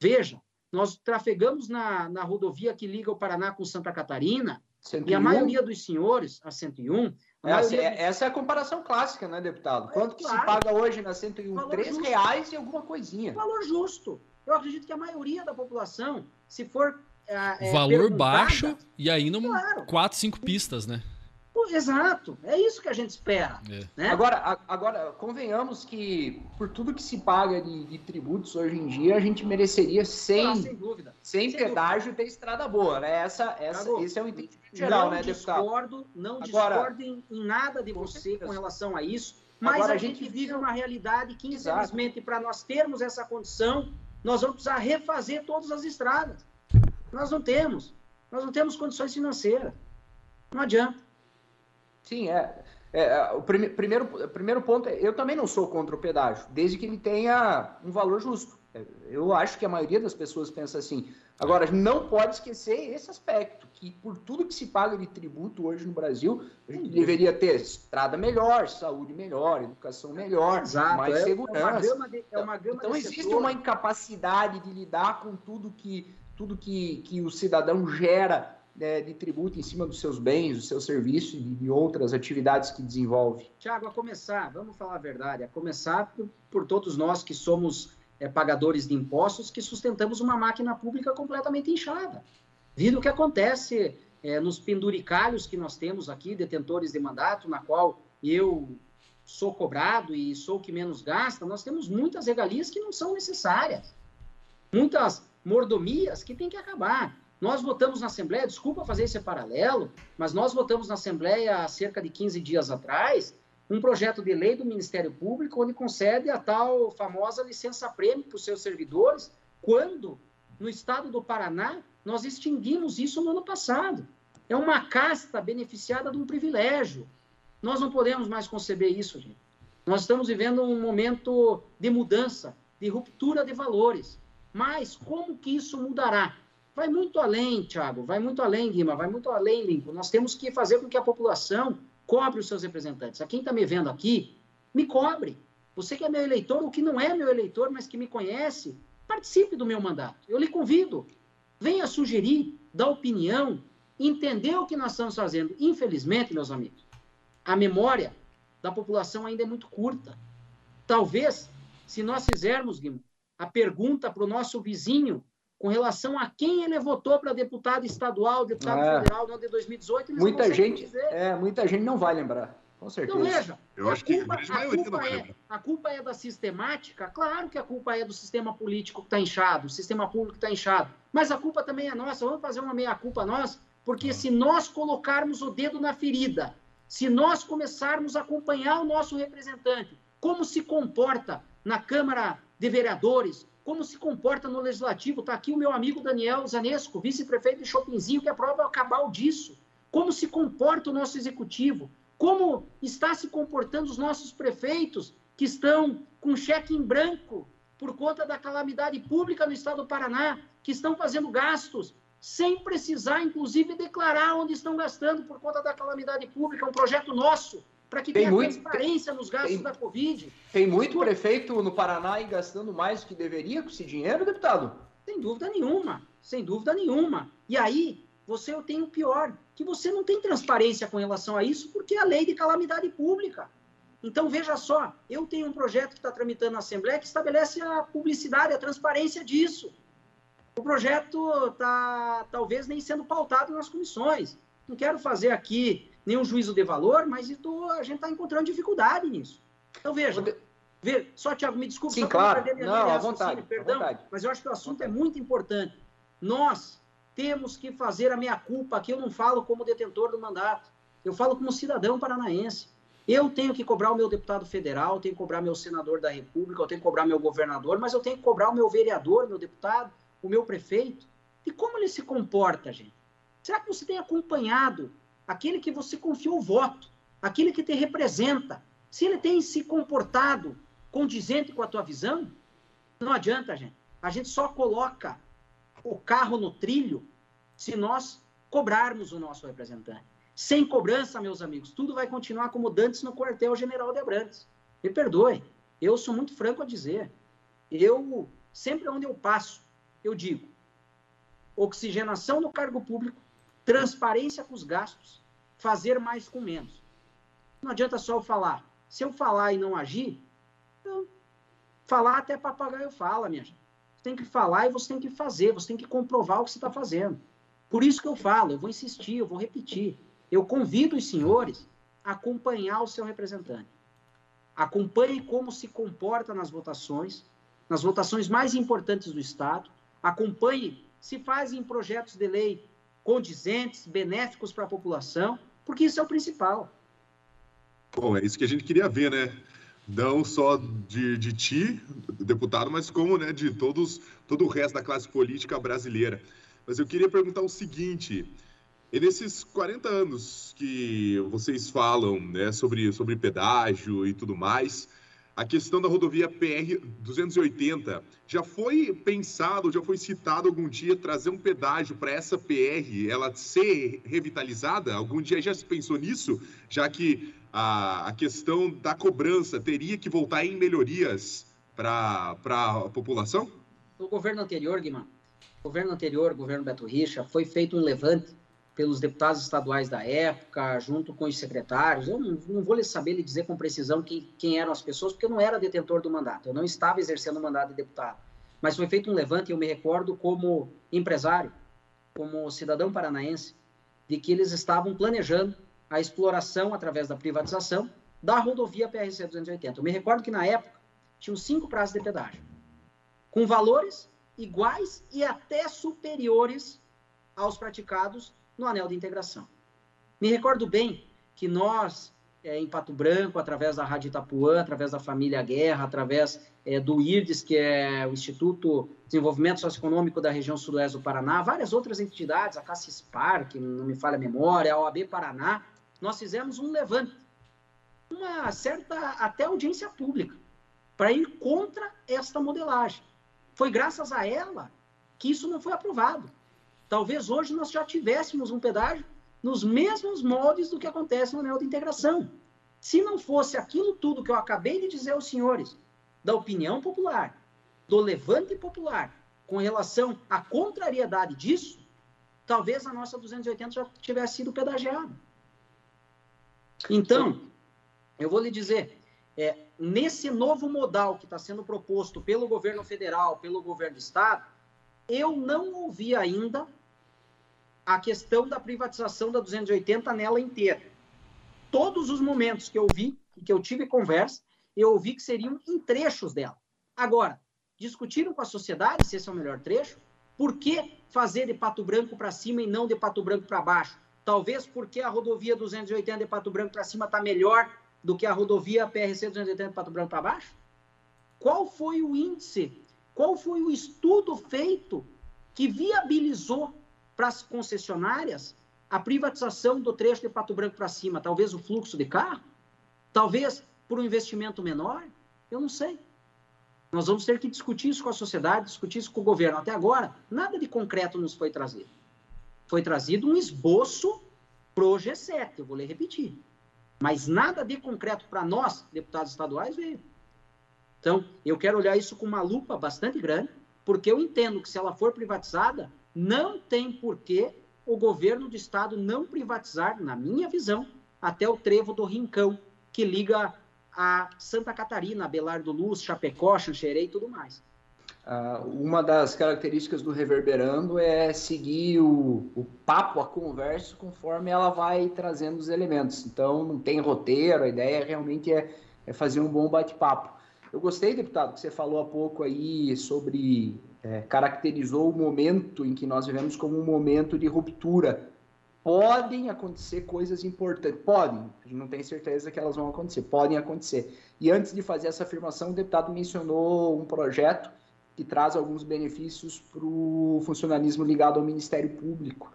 Veja, nós trafegamos na, na rodovia que liga o Paraná com Santa Catarina, 101. e a maioria dos senhores, a 101. A essa, maioria... é, essa é a comparação clássica, né, deputado? É, Quanto que claro. se paga hoje na 101? Valor Três justo. reais e alguma coisinha. Valor justo. Eu acredito que a maioria da população, se for. É, Valor baixo e ainda claro. quatro, cinco pistas, né? Exato, é isso que a gente espera. É. Né? Agora, agora, convenhamos que por tudo que se paga de, de tributos hoje em dia, a gente mereceria sem, ah, sem, dúvida. sem, sem pedágio dúvida. ter estrada boa, né? Essa, essa, esse é o entendimento geral, não né, discordo, Não agora, discordo em, em nada de você com relação a isso, mas agora, a, gente, gente vive uma realidade que, infelizmente, para nós termos essa condição, nós vamos precisar refazer todas as estradas. Nós não temos. Nós não temos condições financeiras. Não adianta. Sim, é. é, é o prime, primeiro, primeiro ponto é, eu também não sou contra o pedágio, desde que ele tenha um valor justo. É, eu acho que a maioria das pessoas pensa assim. Agora, não pode esquecer esse aspecto, que por tudo que se paga de tributo hoje no Brasil, a gente deveria ter estrada melhor, saúde melhor, educação melhor, Exato, mais é, segurança. É uma de, é uma então, existe setor. uma incapacidade de lidar com tudo que, tudo que, que o cidadão gera é, de tributo em cima dos seus bens, dos seus serviços e de outras atividades que desenvolve? Tiago, a começar, vamos falar a verdade, a começar por, por todos nós que somos é, pagadores de impostos, que sustentamos uma máquina pública completamente inchada. Vindo o que acontece é, nos penduricalhos que nós temos aqui, detentores de mandato, na qual eu sou cobrado e sou o que menos gasta, nós temos muitas regalias que não são necessárias. Muitas mordomias que têm que acabar. Nós votamos na Assembleia, desculpa fazer esse paralelo, mas nós votamos na Assembleia há cerca de 15 dias atrás um projeto de lei do Ministério Público onde concede a tal famosa licença-prêmio para os seus servidores, quando no estado do Paraná nós extinguimos isso no ano passado. É uma casta beneficiada de um privilégio. Nós não podemos mais conceber isso, gente. Nós estamos vivendo um momento de mudança, de ruptura de valores. Mas como que isso mudará? Vai muito além, Thiago, vai muito além, Guima, vai muito além, Lincoln. Nós temos que fazer com que a população cobre os seus representantes. A quem está me vendo aqui, me cobre. Você que é meu eleitor ou que não é meu eleitor, mas que me conhece, participe do meu mandato. Eu lhe convido. Venha sugerir, dar opinião, entender o que nós estamos fazendo. Infelizmente, meus amigos, a memória da população ainda é muito curta. Talvez, se nós fizermos, Guima, a pergunta para o nosso vizinho com relação a quem ele votou para deputado estadual, deputado é. federal no ano de 2018. Muita gente, é, muita gente não vai lembrar, com certeza. Então, veja, Eu acho culpa, que a, a, culpa é, a culpa é da sistemática? Claro que a culpa é do sistema político que está inchado, o sistema público que está inchado. Mas a culpa também é nossa. Vamos fazer uma meia-culpa nós? Porque ah. se nós colocarmos o dedo na ferida, se nós começarmos a acompanhar o nosso representante, como se comporta na Câmara de Vereadores, como se comporta no legislativo. Está aqui o meu amigo Daniel Zanesco, vice-prefeito de Chopinzinho, que é a prova cabal disso. Como se comporta o nosso executivo? Como está se comportando os nossos prefeitos que estão com cheque em branco por conta da calamidade pública no estado do Paraná, que estão fazendo gastos sem precisar, inclusive, declarar onde estão gastando por conta da calamidade pública. É um projeto nosso para que tem tenha muito, transparência nos gastos tem, da Covid. Tem muito prefeito no Paraná aí gastando mais do que deveria com esse dinheiro, deputado? Sem dúvida nenhuma, sem dúvida nenhuma. E aí, você tem o pior, que você não tem transparência com relação a isso, porque é a lei de calamidade pública. Então, veja só, eu tenho um projeto que está tramitando na Assembleia que estabelece a publicidade, a transparência disso. O projeto está, talvez, nem sendo pautado nas comissões. Não quero fazer aqui nenhum juízo de valor, mas a gente está encontrando dificuldade nisso. Então, veja, veja só, Tiago, me desculpe, Sim, só claro. perder não, à vontade, perdão, à vontade. mas eu acho que o assunto é muito importante. Nós temos que fazer a minha culpa, aqui eu não falo como detentor do mandato, eu falo como cidadão paranaense. Eu tenho que cobrar o meu deputado federal, tenho que cobrar meu senador da República, eu tenho que cobrar meu governador, mas eu tenho que cobrar o meu vereador, meu deputado, o meu prefeito. E como ele se comporta, gente? Será que você tem acompanhado aquele que você confiou o voto, aquele que te representa? Se ele tem se comportado condizente com a tua visão, não adianta, gente. A gente só coloca o carro no trilho se nós cobrarmos o nosso representante. Sem cobrança, meus amigos, tudo vai continuar como dantes no quartel General de Abrantes. Me perdoe, eu sou muito franco a dizer. Eu, sempre onde eu passo, eu digo, oxigenação no cargo público, transparência com os gastos, fazer mais com menos. Não adianta só eu falar. Se eu falar e não agir, então, falar até papagaio fala, minha gente. Você tem que falar e você tem que fazer, você tem que comprovar o que você está fazendo. Por isso que eu falo, eu vou insistir, eu vou repetir. Eu convido os senhores a acompanhar o seu representante. Acompanhe como se comporta nas votações, nas votações mais importantes do Estado. Acompanhe se fazem projetos de lei condizentes, benéficos para a população, porque isso é o principal. Bom, é isso que a gente queria ver, né? Não só de, de ti, deputado, mas como né, de todos, todo o resto da classe política brasileira. Mas eu queria perguntar o seguinte: e nesses 40 anos que vocês falam né, sobre, sobre pedágio e tudo mais, a questão da rodovia PR 280 já foi pensado, já foi citado algum dia trazer um pedágio para essa PR, ela ser revitalizada? Algum dia já se pensou nisso, já que a, a questão da cobrança teria que voltar em melhorias para a população? No governo anterior, Guimar, governo anterior, governo Beto Richa, foi feito um levante pelos deputados estaduais da época, junto com os secretários. Eu não, não vou saber lhe dizer com precisão quem, quem, eram as pessoas, porque eu não era detentor do mandato, eu não estava exercendo o mandato de deputado. Mas foi feito um levante, eu me recordo como empresário, como cidadão paranaense, de que eles estavam planejando a exploração através da privatização da rodovia PRC 280. Eu me recordo que na época tinham cinco prazos de pedágio, com valores iguais e até superiores aos praticados no anel de integração. Me recordo bem que nós, é, em Pato Branco, através da Rádio Itapuã, através da família Guerra, através é, do IRDES, que é o Instituto de Desenvolvimento Socioeconômico da região sudoeste do Paraná, várias outras entidades, a Cassispar, que não me falha a memória, a OAB Paraná, nós fizemos um levante, uma certa até audiência pública, para ir contra esta modelagem. Foi graças a ela que isso não foi aprovado. Talvez hoje nós já tivéssemos um pedágio nos mesmos moldes do que acontece no anel de integração. Se não fosse aquilo tudo que eu acabei de dizer aos senhores, da opinião popular, do levante popular, com relação à contrariedade disso, talvez a nossa 280 já tivesse sido pedagiada. Então, eu vou lhe dizer, é, nesse novo modal que está sendo proposto pelo governo federal, pelo governo do estado, eu não ouvi ainda a questão da privatização da 280 nela inteira. Todos os momentos que eu vi, que eu tive conversa, eu ouvi que seriam em trechos dela. Agora, discutiram com a sociedade se esse é o melhor trecho? Por que fazer de Pato Branco para cima e não de Pato Branco para baixo? Talvez porque a rodovia 280 de Pato Branco para cima está melhor do que a rodovia PRC 280 de Pato Branco para baixo? Qual foi o índice? Qual foi o estudo feito que viabilizou para as concessionárias a privatização do trecho de Pato Branco para cima? Talvez o fluxo de carro? Talvez por um investimento menor? Eu não sei. Nós vamos ter que discutir isso com a sociedade, discutir isso com o governo. Até agora, nada de concreto nos foi trazido. Foi trazido um esboço pro G7, eu vou ler repetir. Mas nada de concreto para nós, deputados estaduais, veio. Então, eu quero olhar isso com uma lupa bastante grande, porque eu entendo que se ela for privatizada, não tem porquê o governo do estado não privatizar, na minha visão, até o trevo do Rincão, que liga a Santa Catarina, Belardo Luz, Chapecó, Xanxerê e tudo mais. Uh, uma das características do Reverberando é seguir o, o, papo, a conversa, conforme ela vai trazendo os elementos. Então, não tem roteiro, a ideia realmente é, é fazer um bom bate-papo. Eu gostei, deputado, que você falou há pouco aí sobre. É, caracterizou o momento em que nós vivemos como um momento de ruptura. Podem acontecer coisas importantes. Podem, a gente não tem certeza que elas vão acontecer, podem acontecer. E antes de fazer essa afirmação, o deputado mencionou um projeto que traz alguns benefícios para o funcionalismo ligado ao Ministério Público.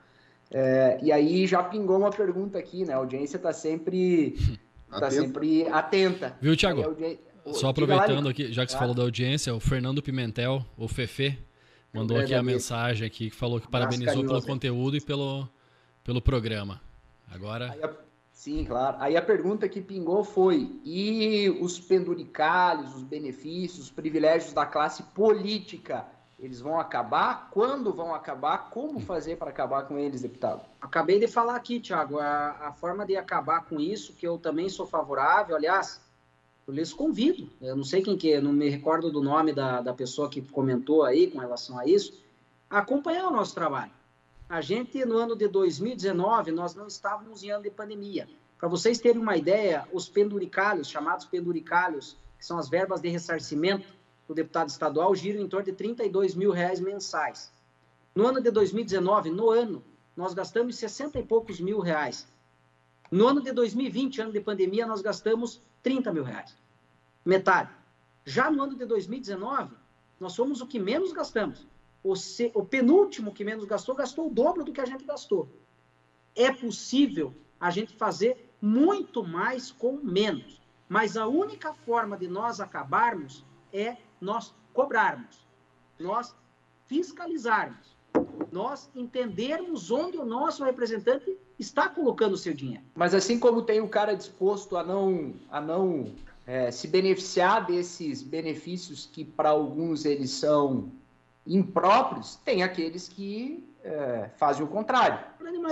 É, e aí já pingou uma pergunta aqui, né? A audiência está sempre, tá sempre atenta. Viu, Tiago? Só aproveitando aqui, já que você falou da audiência, o Fernando Pimentel, o Fefe, mandou aqui a mensagem aqui que falou que parabenizou pelo conteúdo e pelo, pelo programa. Agora. Sim, claro. Aí a pergunta que pingou foi: e os penduricalhos, os benefícios, os privilégios da classe política, eles vão acabar? Quando vão acabar? Como fazer para acabar com eles, deputado? Acabei de falar aqui, Tiago, a, a, forma de acabar com isso, que eu também sou favorável, aliás, eu lhes convido, eu não sei quem que é, não me recordo do nome da, da pessoa que comentou aí com relação a isso, a acompanhar o nosso trabalho. A gente, no ano de 2019, nós não estávamos em ano de pandemia. Para vocês terem uma ideia, os penduricalhos, chamados penduricalhos, que são as verbas de ressarcimento do deputado estadual, giram em torno de 32 mil reais mensais. No ano de 2019, no ano, nós gastamos 60 e poucos mil reais. No ano de 2020, ano de pandemia, nós gastamos 30 mil reais. Metade. Já no ano de 2019, nós somos o que menos gastamos o, se, o penúltimo que menos gastou, gastou o dobro do que a gente gastou. É possível a gente fazer muito mais com menos. Mas a única forma de nós acabarmos é nós cobrarmos, nós fiscalizarmos, nós entendermos onde o nosso representante está colocando o seu dinheiro. Mas assim como tem o cara disposto a não, a não é, se beneficiar desses benefícios que para alguns eles são impróprios, tem aqueles que é, fazem o contrário.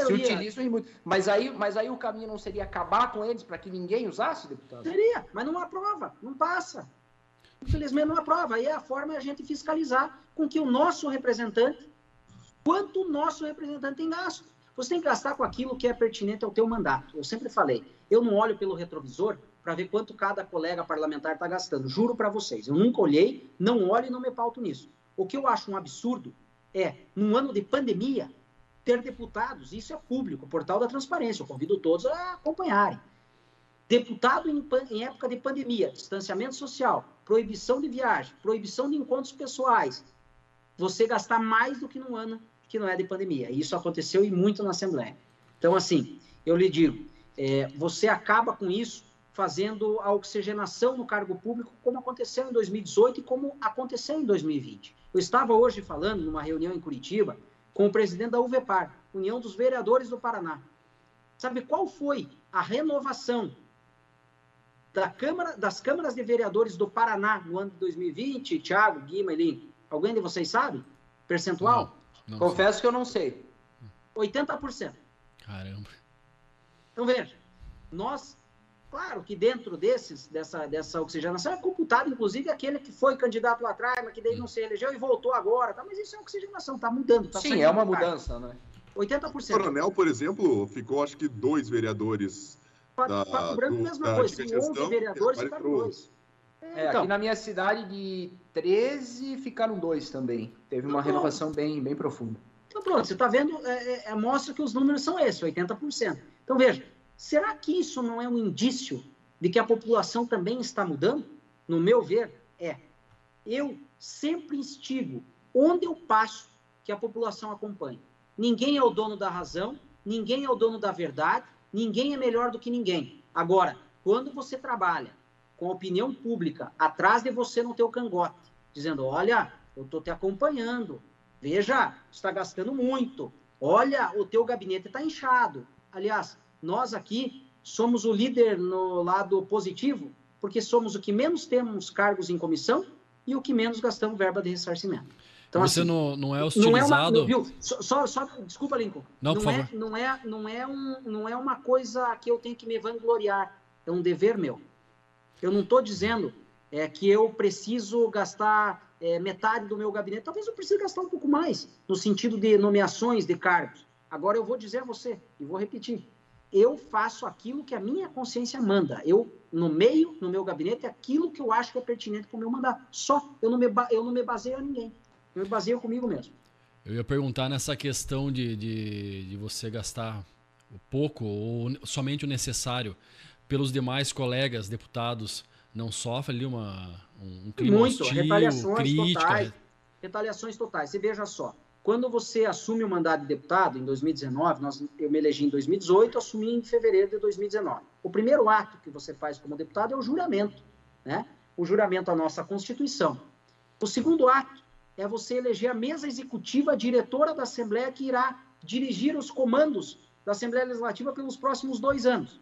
Se utilizam em muito. Mas aí, mas aí o caminho não seria acabar com eles para que ninguém usasse, deputado? Seria, mas não aprova, não passa. Infelizmente não aprova. Aí é a forma é a gente fiscalizar com que o nosso representante, quanto o nosso representante tem gasto. Você tem que gastar com aquilo que é pertinente ao teu mandato. Eu sempre falei, eu não olho pelo retrovisor para ver quanto cada colega parlamentar está gastando. Juro para vocês, eu nunca olhei, não olho e não me pauto nisso. O que eu acho um absurdo é, num ano de pandemia, ter deputados, isso é público, portal da transparência, eu convido todos a acompanharem. Deputado em, em época de pandemia, distanciamento social, proibição de viagem, proibição de encontros pessoais, você gastar mais do que num ano que não é de pandemia. E isso aconteceu e muito na Assembleia. Então, assim, eu lhe digo, é, você acaba com isso fazendo a oxigenação no cargo público, como aconteceu em 2018 e como aconteceu em 2020. Eu estava hoje falando numa reunião em Curitiba com o presidente da UVEPAR, União dos Vereadores do Paraná. Sabe qual foi a renovação da Câmara, das câmaras de vereadores do Paraná no ano de 2020? Tiago, Guima, Elin, alguém de vocês sabe? Percentual? Não, não Confesso sei. que eu não sei. 80%. Caramba. Então veja, nós Claro que dentro desses, dessa, dessa oxigenação é computado, inclusive, aquele que foi candidato lá atrás, mas que daí não se elegeu e voltou agora. Tá? Mas isso é oxigenação, está mudando. Tá Sim, é uma mudança, né? 80%. O Coronel, por exemplo, ficou acho que dois vereadores. Pato, da, Pato Branco, do, mesma coisa. Tem 11 vereadores, ficaram dois. É, então, aqui na minha cidade de 13 ficaram dois também. Teve uma então, renovação bem, bem profunda. Então pronto, você está vendo, é, é, mostra que os números são esses, 80%. Então veja, Será que isso não é um indício de que a população também está mudando? No meu ver, é. Eu sempre instigo, onde eu passo, que a população acompanhe. Ninguém é o dono da razão, ninguém é o dono da verdade, ninguém é melhor do que ninguém. Agora, quando você trabalha com a opinião pública atrás de você no teu cangote, dizendo, olha, eu estou te acompanhando, veja, está gastando muito, olha, o teu gabinete está inchado. Aliás, nós aqui somos o líder no lado positivo, porque somos o que menos temos cargos em comissão e o que menos gastamos verba de ressarcimento. Então, Você assim, não, não é hostilizado? Não é uma? Só, só, desculpa, Lincoln. Não, não é, não é, não é um, não é uma coisa que eu tenho que me vangloriar. É um dever meu. Eu não estou dizendo é, que eu preciso gastar é, metade do meu gabinete. Talvez eu precise gastar um pouco mais, no sentido de nomeações de cargos. Agora eu vou dizer a você, e vou repetir, eu faço aquilo que a minha consciência manda. Eu nomeio no meu gabinete aquilo que eu acho que é pertinente para o meu mandato. Só. Eu não, me, eu não me baseio a ninguém. Eu me baseio comigo mesmo. Eu ia perguntar nessa questão de, de, de você gastar pouco ou somente o necessário pelos demais colegas deputados não sofre ali uma, um clima Muito, hostil, retaliações crítica. totais. Retaliações totais. Você veja só, quando você assume o mandato de deputado, em 2019, nós, eu me elegi em 2018, assumi em fevereiro de 2019. O primeiro ato que você faz como deputado é o juramento, né? O juramento à nossa Constituição. O segundo ato é você eleger a mesa executiva a diretora da Assembleia que irá dirigir os comandos da Assembleia Legislativa pelos próximos dois anos.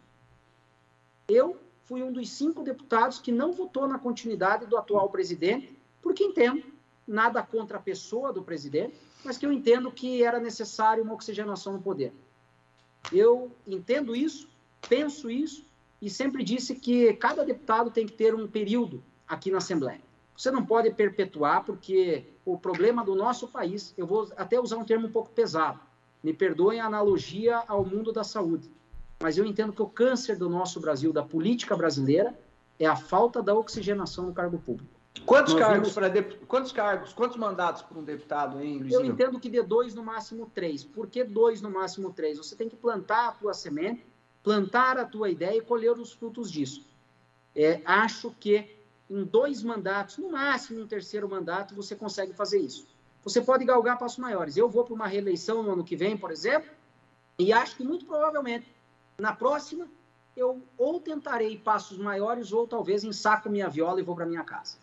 Eu fui um dos cinco deputados que não votou na continuidade do atual presidente, porque entendo, nada contra a pessoa do presidente, mas que eu entendo que era necessário uma oxigenação no poder. Eu entendo isso, penso isso, e sempre disse que cada deputado tem que ter um período aqui na Assembleia. Você não pode perpetuar, porque o problema do nosso país, eu vou até usar um termo um pouco pesado, me perdoem a analogia ao mundo da saúde, mas eu entendo que o câncer do nosso Brasil, da política brasileira, é a falta da oxigenação no cargo público. Quantos cargos, vimos... de... quantos cargos, quantos mandatos para um deputado, hein, Luizinho? Eu entendo que de dois, no máximo três. Por que dois, no máximo três? Você tem que plantar a tua semente, plantar a tua ideia e colher os frutos disso. É, acho que em dois mandatos, no máximo um terceiro mandato, você consegue fazer isso. Você pode galgar passos maiores. Eu vou para uma reeleição no ano que vem, por exemplo, e acho que muito provavelmente na próxima eu ou tentarei passos maiores ou talvez ensaco minha viola e vou para minha casa.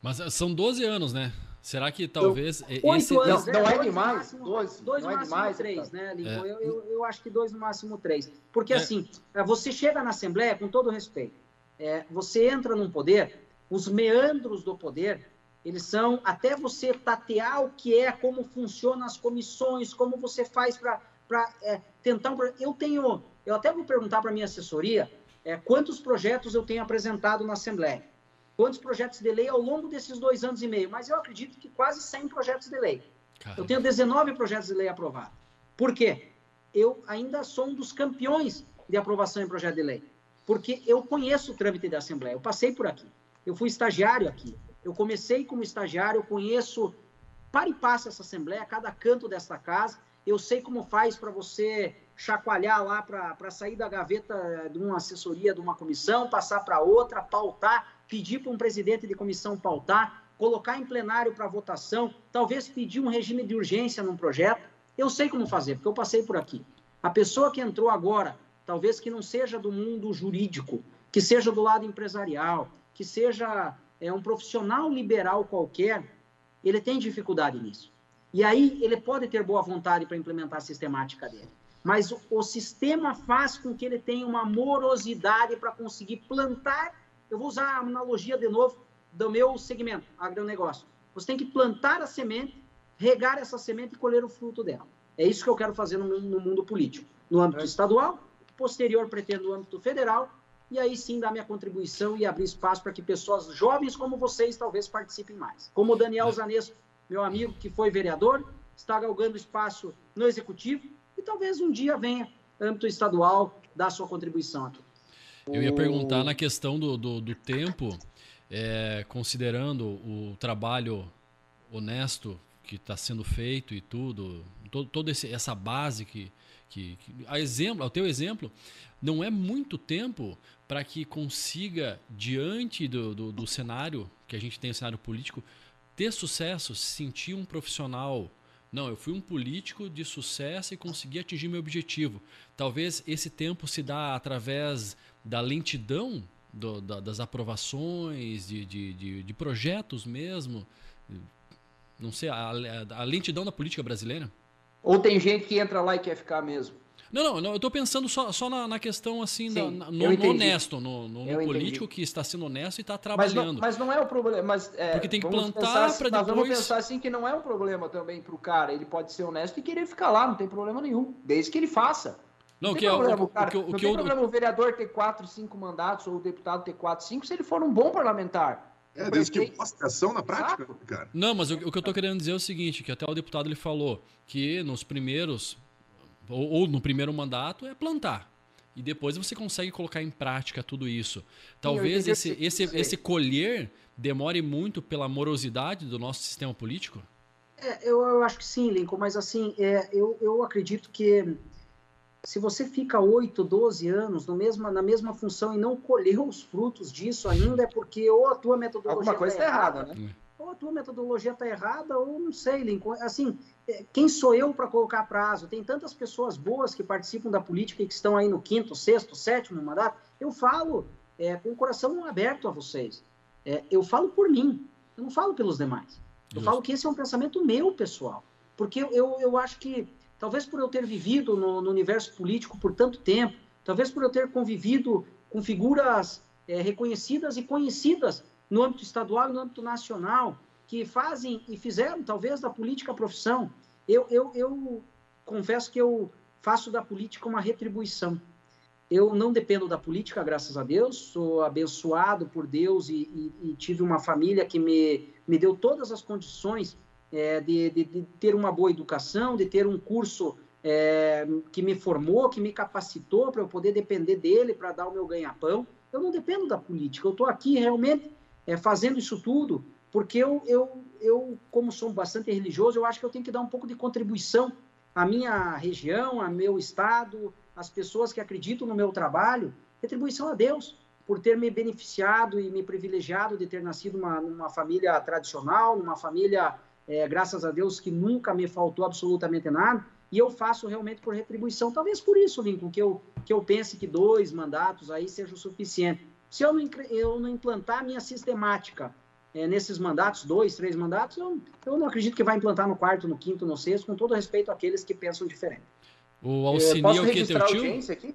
Mas eh, são 12 anos, né? Será que talvez. Eu, esse, anos, não, não é, é demais? Máximo, dois, dois no é máximo demais, três, né, Lincoln? É. Eu, eu, eu, acho que dois no máximo três. Porque, é. assim, eh, você chega na Assembleia, com todo respeito, é, você entra num poder, os meandros do poder, eles são até você tatear o que é, como funcionam as comissões, como você faz para é, tentar. Um, eu tenho. Eu até vou perguntar para a minha assessoria é, quantos projetos eu tenho apresentado na Assembleia quantos projetos de lei ao longo desses dois anos e meio, mas eu acredito que quase 100 projetos de lei. Caramba. Eu tenho 19 projetos de lei aprovados. Por quê? Eu ainda sou um dos campeões de aprovação em projeto de lei, porque eu conheço o trâmite da Assembleia, eu passei por aqui, eu fui estagiário aqui, eu comecei como estagiário, eu conheço para e passa essa Assembleia, cada canto dessa casa, eu sei como faz para você chacoalhar lá para sair da gaveta de uma assessoria, de uma comissão, passar para outra, pautar, pedir para um presidente de comissão pautar, colocar em plenário para votação, talvez pedir um regime de urgência num projeto. Eu sei como fazer, porque eu passei por aqui. A pessoa que entrou agora, talvez que não seja do mundo jurídico, que seja do lado empresarial, que seja é, um profissional liberal qualquer, ele tem dificuldade nisso. E aí ele pode ter boa vontade para implementar a sistemática dele. Mas o, o sistema faz com que ele tenha uma morosidade para conseguir plantar eu vou usar a analogia de novo do meu segmento, agronegócio. Você tem que plantar a semente, regar essa semente e colher o fruto dela. É isso que eu quero fazer no, no mundo político. No âmbito é. estadual, posterior pretendo no âmbito federal, e aí sim dar minha contribuição e abrir espaço para que pessoas jovens como vocês talvez participem mais. Como o Daniel é. Zanesco, meu amigo que foi vereador, está galgando espaço no executivo e talvez um dia venha, âmbito estadual, dar sua contribuição aqui. Eu ia perguntar na questão do, do, do tempo, é, considerando o trabalho honesto que está sendo feito e tudo, todo, toda essa base que, que, que, a exemplo, ao teu exemplo, não é muito tempo para que consiga diante do, do, do, cenário que a gente tem, o cenário político, ter sucesso, se sentir um profissional. Não, eu fui um político de sucesso e consegui atingir meu objetivo. Talvez esse tempo se dá através da lentidão do, da, das aprovações, de, de, de, de, projetos mesmo? Não sei, a, a, lentidão da política brasileira? Ou tem gente que entra lá e quer ficar mesmo? Não, não, não eu estou pensando só, só na, na questão assim, Sim, da, no, no, honesto, no, no, no político que está sendo honesto e está trabalhando. Mas não, mas não, é o problema. Mas, é, Porque tem que plantar assim, para depois. vamos pensar assim que não é um problema também para o cara. Ele pode ser honesto e querer ficar lá, não tem problema nenhum, desde que ele faça. Não, que é problema, o, cara, o, não tem problema o vereador ter quatro, cinco mandatos ou o deputado ter quatro, cinco, se ele for um bom parlamentar. É, desde que mostre ação na prática, Exato. cara. Não, mas o, o, que eu estou querendo dizer é o seguinte, que até o deputado ele falou que nos primeiros, ou, ou no primeiro mandato, é plantar e depois você consegue colocar em prática tudo isso. Talvez esse, esse, esse colher demore muito pela morosidade do nosso sistema político? É, eu, eu acho que sim, Lincoln, mas assim, é, eu, eu acredito que se você fica 8, 12 anos no mesma, na mesma função e não colheu os frutos disso ainda, é porque ou a tua metodologia está errada, errada, né? Ou a tua metodologia está errada, ou não sei, Lincoln. Assim, quem sou eu para colocar prazo? Tem tantas pessoas boas que participam da política e que estão aí no quinto, sexto, sétimo mandato. Eu falo é, com o coração aberto a vocês. É, eu falo por mim, eu não falo pelos demais. Eu Justo. falo que esse é um pensamento meu, pessoal. Porque eu, eu acho que, talvez por eu ter vivido no, no universo político por tanto tempo, talvez por eu ter convivido com figuras é, reconhecidas e conhecidas no âmbito estadual e no âmbito nacional, que fazem e fizeram, talvez, da política profissão. Eu, eu, eu confesso que eu faço da política uma retribuição. Eu não dependo da política, graças a Deus, sou abençoado por Deus e, e, e tive uma família que me, me deu todas as condições é, de, de, de, ter uma boa educação, de ter um curso é, que me formou, que me capacitou para eu poder depender dele para dar o meu ganha-pão. Eu não dependo da política, eu estou aqui realmente é, fazendo isso tudo porque eu, eu, eu, como sou bastante religioso, eu acho que eu tenho que dar um pouco de contribuição à minha região, ao meu estado, às pessoas que acreditam no meu trabalho, retribuição a Deus por ter me beneficiado e me privilegiado de ter nascido uma, numa família tradicional, numa família, é, graças a Deus, que nunca me faltou absolutamente nada, e eu faço realmente por retribuição. Talvez por isso, Lincoln, que eu, que eu pense que dois mandatos aí seja o suficiente. Se eu não, eu não implantar a minha sistemática é, nesses mandatos, dois, três mandatos, eu, eu não acredito que vai implantar no quarto, no quinto, no sexto, com todo respeito àqueles que pensam diferente. O Alcini é o que, teu tio? Aqui?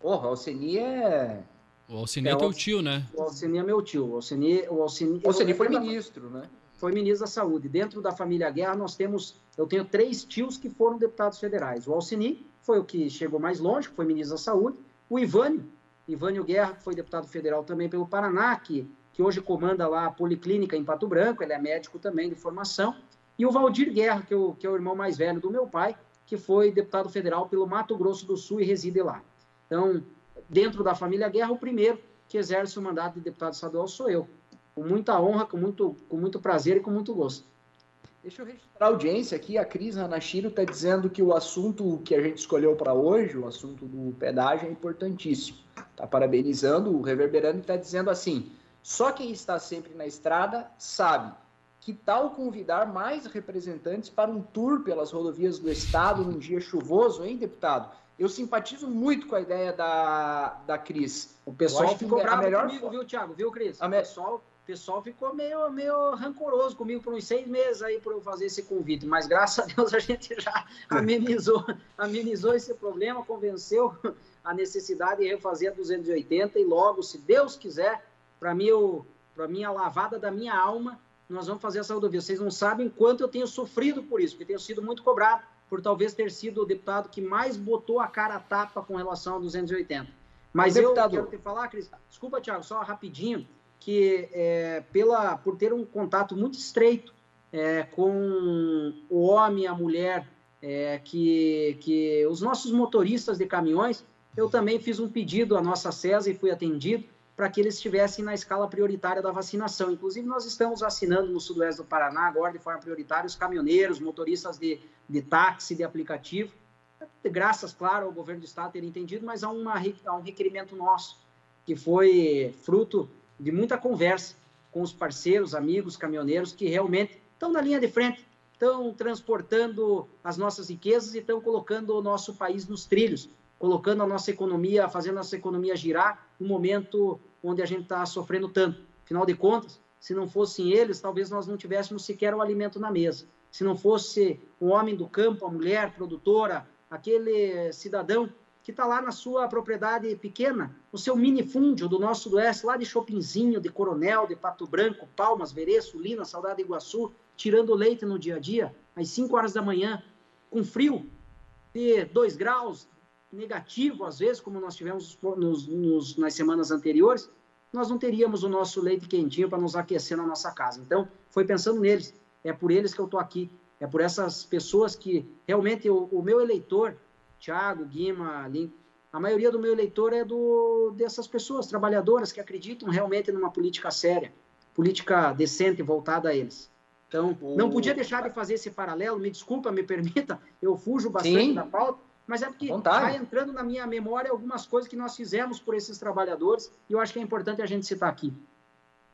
Porra, o Alcini é... O Alcini é, é teu tio, né? O Alcini é meu tio. O Alcini, o Alcini, o Alcini foi ministro, né? Foi ministro da Saúde. Dentro da família Guerra, nós temos... Eu tenho três tios que foram deputados federais. O Alcini foi o que chegou mais longe, que foi ministro da Saúde. O Ivânio, Ivânio Guerra, que foi deputado federal também pelo Paraná, que que hoje comanda lá a Policlínica em Pato Branco, ele é médico também de formação, e o Valdir Guerra, que, é o, que é o irmão mais velho do meu pai, que foi deputado federal pelo Mato Grosso do Sul e reside lá. Então, dentro da família Guerra, o primeiro que exerce o mandato de deputado estadual sou eu. Com muita honra, com muito, com muito prazer e com muito gosto. Deixa eu registrar a audiência aqui. A Cris Hanashiro está dizendo que o assunto que a gente escolheu para hoje, o assunto do pedágio, é importantíssimo. Está parabenizando o Reverberando e está dizendo assim: só quem está sempre na estrada sabe. Que tal convidar mais representantes para um tour pelas rodovias do estado num dia chuvoso, hein, deputado? Eu simpatizo muito com a ideia da, da Cris. O pessoal ficou bravo melhor... comigo, viu, Thiago? Viu, Cris? O pessoal, pessoal ficou meio, meio rancoroso comigo por uns seis meses aí para eu fazer esse convite, mas graças a Deus a gente já amenizou, amenizou esse problema, convenceu a necessidade de refazer a 280 e logo, se Deus quiser, para mim, para mim, a lavada da minha alma, nós vamos fazer essa rodovia. Vocês não sabem quanto eu tenho sofrido por isso, porque tenho sido muito cobrado por talvez ter sido o deputado que mais botou a cara a tapa com relação a 280. Mas deputado... eu quero te falar, Cris, desculpa, Thiago, só rapidinho, que é, pela, por ter um contato muito estreito é, com o homem a mulher, é, que, que os nossos motoristas de caminhões, eu também fiz um pedido à nossa CESA e fui atendido para que eles estivessem na escala prioritária da vacinação. Inclusive, nós estamos vacinando no sudoeste do Paraná agora de forma prioritária os caminhoneiros, motoristas de, de táxi, de aplicativo, graças, claro, ao governo do estado ter entendido, mas há, uma, um requerimento nosso, que foi fruto de muita conversa com os parceiros, amigos, caminhoneiros, que realmente estão na linha de frente, estão transportando as nossas riquezas e estão colocando o nosso país nos trilhos colocando a nossa economia, fazendo a nossa economia girar no momento onde a gente está sofrendo tanto. Afinal de contas, se não fossem eles, talvez nós não tivéssemos sequer o alimento na mesa. Se não fosse o homem do campo, a mulher produtora, aquele cidadão que está lá na sua propriedade pequena, no seu minifúndio do nosso sudoeste, lá de Chopinzinho, de Coronel, de Pato Branco, Palmas, Verê, Sulina, Saudade de Iguaçu, tirando leite no dia a dia, às 5 horas da manhã, com frio de 2 graus, negativo, às vezes, como nós tivemos nos, nos, nas semanas anteriores, nós não teríamos o nosso leite quentinho para nos aquecer na nossa casa. Então, foi pensando neles. É por eles que eu estou aqui. É por essas pessoas que realmente o, o meu eleitor, Thiago, Guima, Lin, a maioria do meu eleitor é do, dessas pessoas trabalhadoras que acreditam realmente numa política séria, política decente voltada a eles. Então, não podia deixar de fazer esse paralelo, me desculpa, me permita, eu fujo bastante Sim. da pauta, mas é porque vai entrando na minha memória algumas coisas que nós fizemos por esses trabalhadores e eu acho que é importante a gente citar aqui.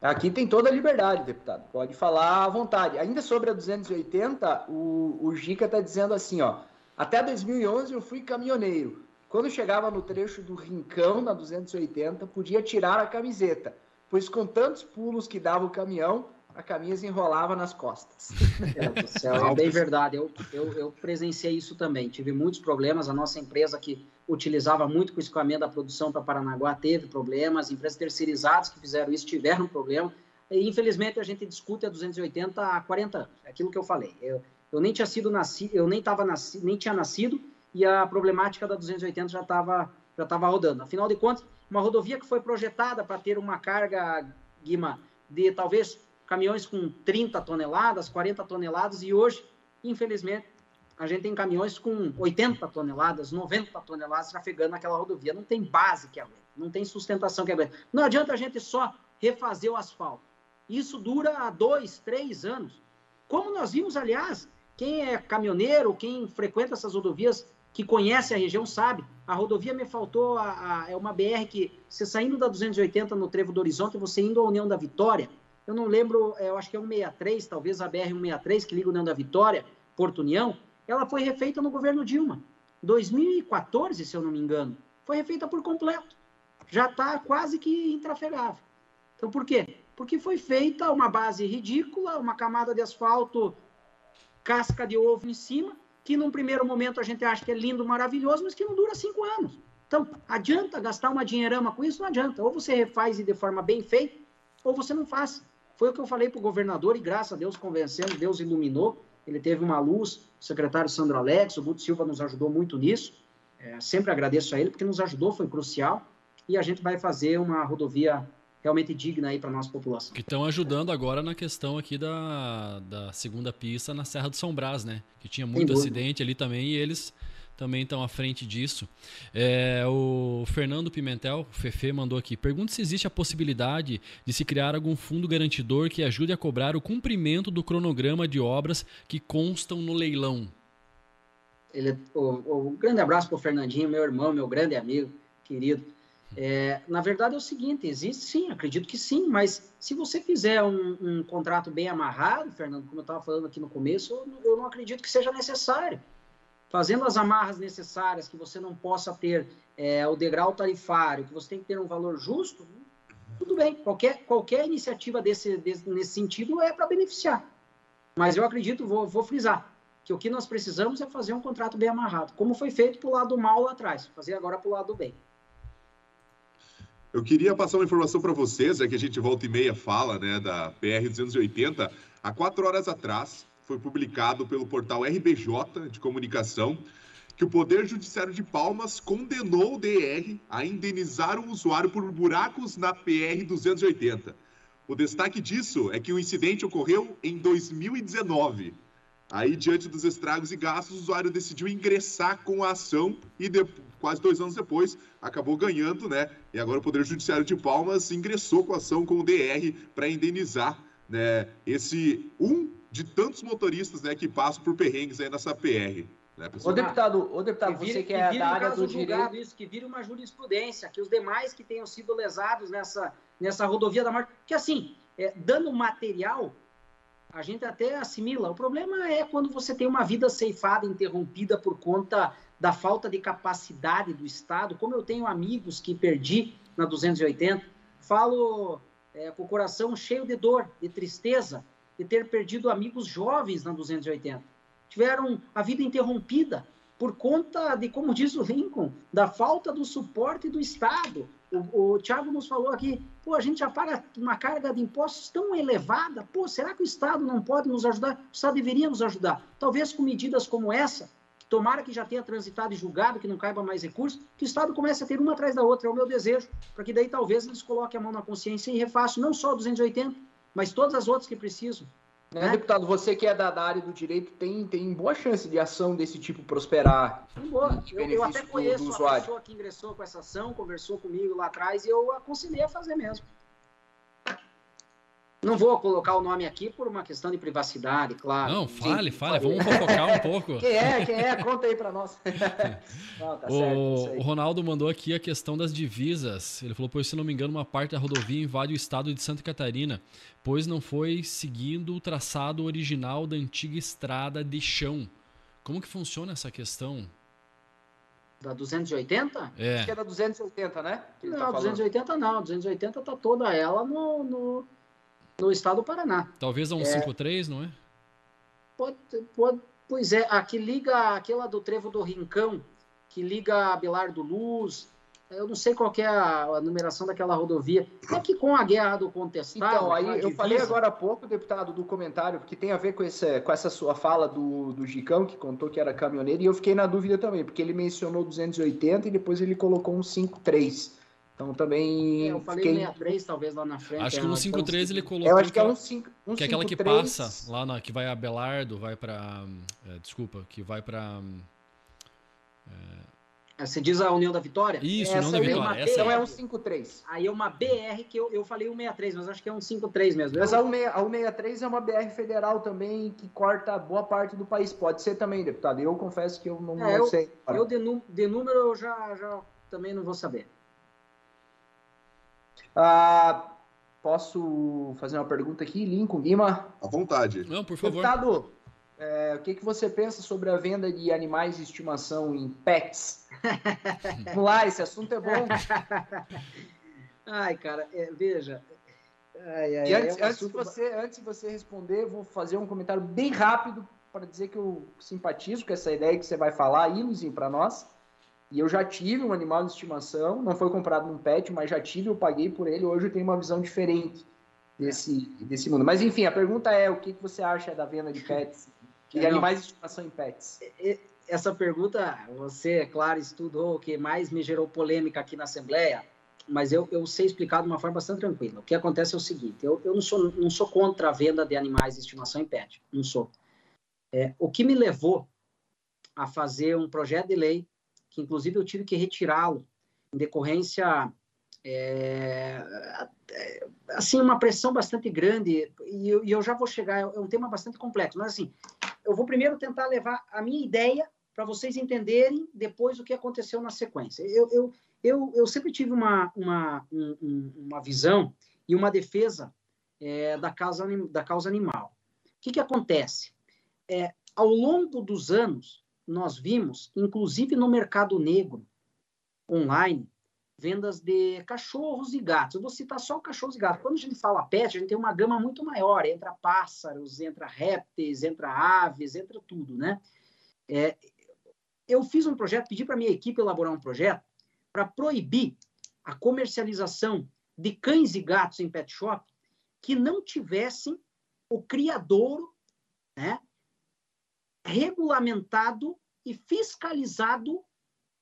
Aqui tem toda a liberdade, deputado. Pode falar à vontade. Ainda sobre a 280, o, o Gica está dizendo assim, ó. Até 2011 eu fui caminhoneiro. Quando chegava no trecho do Rincão, na 280, podia tirar a camiseta, pois com tantos pulos que dava o caminhão, a camisa enrolava nas costas. É, céu, é bem verdade. Eu, eu, eu, presenciei isso também. Tive muitos problemas. A nossa empresa que utilizava muito o escoamento da produção para Paranaguá teve problemas. Empresas terceirizadas que fizeram isso tiveram problema. E, infelizmente, a gente discute a 280 há 40 anos. É aquilo que eu falei. Eu, eu nem tinha sido nascido, eu nem, tava nasci, nem tinha nascido e a problemática da 280 já estava já tava rodando. Afinal de contas, uma rodovia que foi projetada para ter uma carga, Guima, de talvez caminhões com 30 toneladas, 40 toneladas, e hoje, infelizmente, a gente tem caminhões com 80 toneladas, 90 toneladas trafegando naquela rodovia. Não tem base que aguenta, não tem sustentação que aguenta. Não adianta a gente só refazer o asfalto. Isso dura dois, três anos. Como nós vimos, aliás, quem é caminhoneiro, quem frequenta essas rodovias, que conhece a região, sabe. A rodovia me faltou, a, a, é uma BR que, você saindo da 280 no Trevo do Horizonte, você indo à União da Vitória, eu não lembro, é, eu acho que é 163, talvez a BR-163, que liga o União da Vitória, Porto União, ela foi refeita no governo Dilma. 2014, se eu não me engano, foi refeita por completo. Já está quase que intrafegável. Então, por quê? Porque foi feita uma base ridícula, uma camada de asfalto, casca de ovo em cima, que num primeiro momento a gente acha que é lindo, maravilhoso, mas que não dura cinco anos. Então, adianta gastar uma dinheirama com isso? Não adianta. Ou você refaz de forma bem feita, ou você não faz. Foi o que eu falei para o governador e graças a Deus convencendo, Deus iluminou. Ele teve uma luz, o secretário Sandro Alex, o Guto Silva nos ajudou muito nisso. É, sempre agradeço a ele porque nos ajudou, foi crucial. E a gente vai fazer uma rodovia realmente digna aí para nossa população. Que estão ajudando agora na questão aqui da, da segunda pista na Serra do São Brás, né? Que tinha muito acidente ali também e eles também estão à frente disso. É, o Fernando Pimentel, o Fefe, mandou aqui. Pergunta se existe a possibilidade de se criar algum fundo garantidor que ajude a cobrar o cumprimento do cronograma de obras que constam no leilão. Ele, o, o grande abraço para o Fernandinho, meu irmão, meu grande amigo, querido. É, na verdade é o seguinte, existe sim, acredito que sim, mas se você fizer um, um contrato bem amarrado, Fernando, como eu estava falando aqui no começo, eu, eu não acredito que seja necessário fazendo as amarras necessárias, que você não possa ter é, o degrau tarifário, que você tem que ter um valor justo, tudo bem. Qualquer, qualquer iniciativa desse, desse nesse sentido é para beneficiar. Mas eu acredito, vou, vou frisar, que o que nós precisamos é fazer um contrato bem amarrado, como foi feito para o lado mal lá atrás, fazer agora para o lado bem. Eu queria passar uma informação para vocês, é que a gente volta e meia fala né, da PR-280. Há quatro horas atrás, foi publicado pelo portal RBJ de comunicação que o Poder Judiciário de Palmas condenou o DR a indenizar o usuário por buracos na PR 280. O destaque disso é que o incidente ocorreu em 2019. Aí, diante dos estragos e gastos, o usuário decidiu ingressar com a ação e de... quase dois anos depois acabou ganhando, né? E agora o Poder Judiciário de Palmas ingressou com a ação com o DR para indenizar né, esse um de tantos motoristas né, que passam por perrengues aí nessa PR. Né, o deputado, o deputado que vire, você que é que da área do direito... Isso, que vire uma jurisprudência, que os demais que tenham sido lesados nessa, nessa rodovia da morte... Que assim, é, dando material, a gente até assimila. O problema é quando você tem uma vida ceifada, interrompida por conta da falta de capacidade do Estado. Como eu tenho amigos que perdi na 280, falo é, com o coração cheio de dor, de tristeza, de ter perdido amigos jovens na 280. Tiveram a vida interrompida por conta de, como diz o Lincoln, da falta do suporte do Estado. O, o Tiago nos falou aqui, pô, a gente já paga uma carga de impostos tão elevada, pô, será que o Estado não pode nos ajudar? O Estado deveria nos ajudar. Talvez com medidas como essa, tomara que já tenha transitado e julgado, que não caiba mais recursos, que o Estado comece a ter uma atrás da outra, é o meu desejo, para que daí talvez eles coloquem a mão na consciência e refaçam não só 280, mas todas as outras que precisam. Né? Deputado, você que é da, área do direito tem, tem boa chance de ação desse tipo prosperar. boa. Eu, eu, até conheço do, do a pessoa que ingressou com essa ação, conversou comigo lá atrás e eu aconselhei a fazer mesmo. Não vou colocar o nome aqui por uma questão de privacidade, claro. Não, fale, fale, vamos fofocar um pouco. Quem é, quem é? Conta aí para nós. Não, tá o, certo, o Ronaldo mandou aqui a questão das divisas. Ele falou, pois se não me engano, uma parte da rodovia invade o estado de Santa Catarina, pois não foi seguindo o traçado original da antiga estrada de chão. Como que funciona essa questão? Da 280? É. Acho que é da 280, né? não, tá 280 não. 280 tá toda ela no... no no estado do Paraná. Talvez a um é, 53, não é? Pode, pode, pois é, a que liga aquela do Trevo do Rincão, que liga a Belardo Luz, eu não sei qual é a, numeração daquela rodovia. É que com a guerra do contestado. Então, aí eu divisa... falei agora há pouco, deputado, do comentário, que tem a ver com, esse, com essa sua fala do, do Gicão, que contou que era caminhoneiro, e eu fiquei na dúvida também, porque ele mencionou 280 e depois ele colocou um 53. Então também. É, eu falei fiquei... 63, talvez lá na frente. Acho que no 53 ele colocou. Eu acho que é um 5. Um que é aquela que passa lá na, que vai a Belardo, vai para. É, desculpa, que vai para. É... Você diz a União da Vitória? Isso, Essa União da Vitória. Essa então é um 53. Aí é uma BR que eu, eu falei 163, mas acho que é um 53 mesmo. Mas a, 163 é uma BR federal também que corta boa parte do país. Pode ser também, deputado. Eu confesso que eu não, é, não eu, sei. Eu de, de número eu já, já também não vou saber. Ah, posso fazer uma pergunta aqui, Lincoln Guima? À vontade. Não, por favor. Deputado, é, o que, que você pensa sobre a venda de animais de estimação em pets? Vamos lá, esse assunto é bom. Ai, cara, é, veja. Ai, ai, e antes, é um antes, de você, antes de você responder, vou fazer um comentário bem rápido para dizer que eu simpatizo com essa ideia que você vai falar aí, Luizinho, para nós. E eu já tive um animal de estimação, não foi comprado num pet, mas já tive, eu paguei por ele. Hoje eu tenho uma visão diferente desse, desse mundo. Mas enfim, a pergunta é: o que, que você acha da venda de pets, de é, animais de estimação em pets? Essa pergunta, você, é claro, estudou o que mais me gerou polêmica aqui na Assembleia, mas eu, eu sei explicar de uma forma bastante tranquila. O que acontece é o seguinte: eu, eu não, sou, não sou contra a venda de animais de estimação em pet, não sou. É, o que me levou a fazer um projeto de lei que inclusive eu tive que retirá-lo em decorrência é, assim uma pressão bastante grande e eu, e eu, já vou chegar é um tema bastante complexo mas assim eu vou primeiro tentar levar a minha ideia para vocês entenderem depois o que aconteceu na sequência. Eu, eu, eu, eu sempre tive uma, uma, um, uma visão e uma defesa é, da causa da causa animal. O que que acontece? É, ao longo dos anos nós vimos, inclusive no mercado negro, online, vendas de cachorros e gatos. Eu vou citar só cachorros e gatos. Quando a gente fala pet, a gente tem uma gama muito maior. Entra pássaros, entra répteis, entra aves, entra tudo, né? É, eu fiz um projeto, pedi para minha equipe elaborar um projeto para proibir a comercialização de cães e gatos em pet shop que não tivessem o criador, né, regulamentado e fiscalizado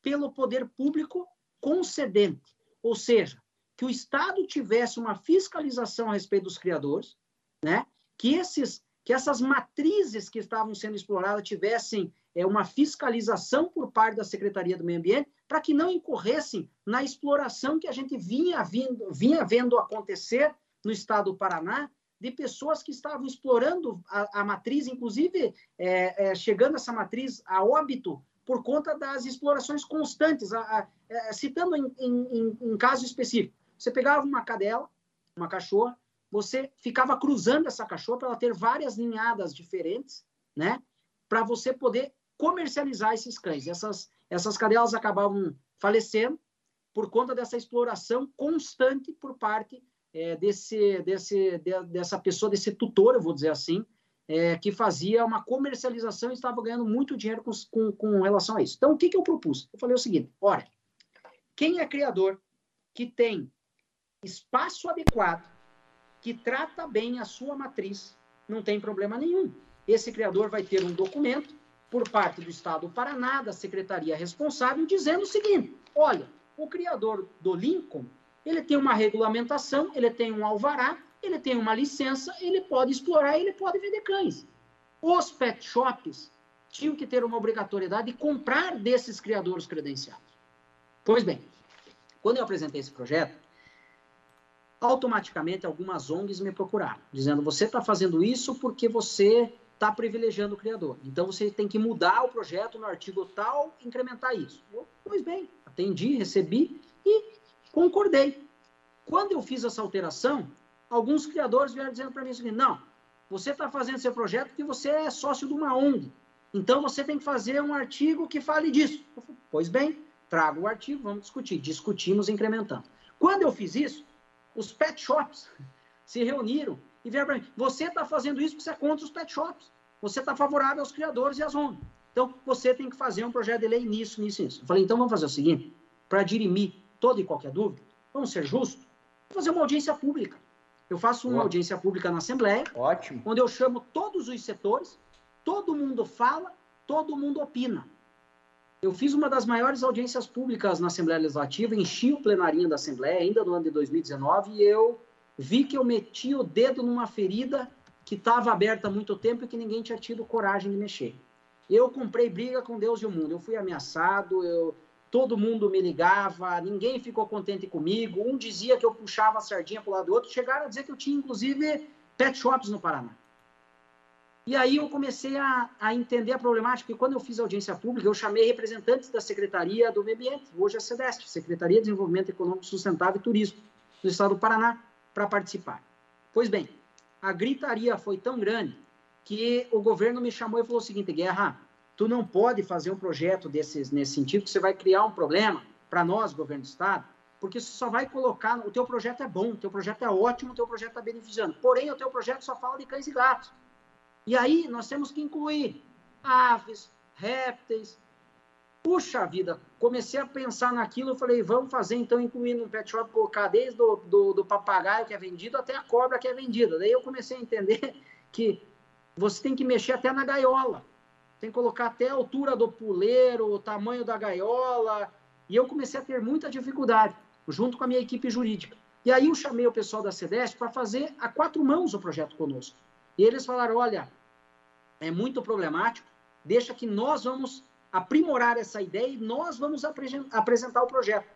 pelo poder público concedente, ou seja, que o Estado tivesse uma fiscalização a respeito dos criadores, né? Que esses que essas matrizes que estavam sendo exploradas tivessem é, uma fiscalização por parte da Secretaria do Meio Ambiente para que não incorressem na exploração que a gente vinha, vindo, vinha vendo acontecer no estado do Paraná de pessoas que estavam explorando a, a matriz, inclusive é, é, chegando essa matriz a óbito por conta das explorações constantes. A, a, é, citando em, em, em caso específico, você pegava uma cadela, uma cachorra, você ficava cruzando essa cachorra para ela ter várias ninhadas diferentes, né? Para você poder comercializar esses cães. Essas, essas cadelas acabavam falecendo por conta dessa exploração constante por parte é, desse, desse, de, dessa pessoa, desse tutor, eu vou dizer assim, é, que fazia uma comercialização e estava ganhando muito dinheiro com, com, com relação a isso. Então, o que, que eu propus? Eu falei o seguinte: olha, quem é criador que tem espaço adequado, que trata bem a sua matriz, não tem problema nenhum. Esse criador vai ter um documento por parte do Estado do Paraná, da secretaria responsável, dizendo o seguinte: olha, o criador do Lincoln, ele tem uma regulamentação, ele tem um alvará, ele tem uma licença, ele pode explorar, ele pode vender cães. Os pet shops tinham que ter uma obrigatoriedade de comprar desses criadores credenciados. Pois bem, quando eu apresentei esse projeto, automaticamente algumas ONGs me procuraram, dizendo: você está fazendo isso porque você está privilegiando o criador. Então você tem que mudar o projeto no artigo tal, incrementar isso. Pois bem, atendi, recebi e concordei. Quando eu fiz essa alteração, alguns criadores vieram dizendo para mim seguinte: não, você está fazendo seu projeto porque você é sócio de uma ONG. Então você tem que fazer um artigo que fale disso. Falei, pois bem, trago o artigo, vamos discutir. Discutimos incrementando. Quando eu fiz isso, os pet shops se reuniram e vieram para mim: você está fazendo isso porque você é contra os pet shops. Você está favorável aos criadores e às ONGs. Então você tem que fazer um projeto de lei nisso, nisso, nisso. Eu falei: então vamos fazer o seguinte: para dirimir toda e qualquer dúvida, vamos ser justos, vamos fazer uma audiência pública. Eu faço uma audiência pública na Assembleia, Ótimo. onde eu chamo todos os setores, todo mundo fala, todo mundo opina. Eu fiz uma das maiores audiências públicas na Assembleia Legislativa, enchi o plenarinho da Assembleia, ainda no ano de 2019, e eu vi que eu meti o dedo numa ferida que estava aberta há muito tempo e que ninguém tinha tido coragem de mexer. Eu comprei briga com Deus e o mundo. Eu fui ameaçado, eu todo mundo me ligava, ninguém ficou contente comigo. Um dizia que eu puxava a sardinha para o lado do outro, chegaram a dizer que eu tinha, inclusive, pet shops no Paraná. E aí eu comecei a, a entender a problemática, e quando eu fiz audiência pública, eu chamei representantes da Secretaria do Meio Ambiente, hoje é a SEDEST, Secretaria de Desenvolvimento Econômico Sustentável e Turismo, do Estado do Paraná, para participar. Pois bem, a gritaria foi tão grande que o governo me chamou e falou o seguinte, Guerra, tu não pode fazer um projeto desses, nesse sentido, que você vai criar um problema para nós, governo do Estado, porque você só vai colocar, o teu projeto é bom, o teu projeto é ótimo, o teu projeto está beneficiando, porém o teu projeto só fala de cães e gatos. E aí nós temos que incluir aves, répteis. Puxa vida, comecei a pensar naquilo, eu falei, vamos fazer então, incluindo no pet shop, colocar desde do, do, do papagaio que é vendido até a cobra que é vendida. Daí eu comecei a entender que você tem que mexer até na gaiola tem que colocar até a altura do puleiro, o tamanho da gaiola. E eu comecei a ter muita dificuldade, junto com a minha equipe jurídica. E aí eu chamei o pessoal da CEDESP para fazer a quatro mãos o projeto conosco. E eles falaram: olha, é muito problemático, deixa que nós vamos aprimorar essa ideia e nós vamos apresentar o projeto.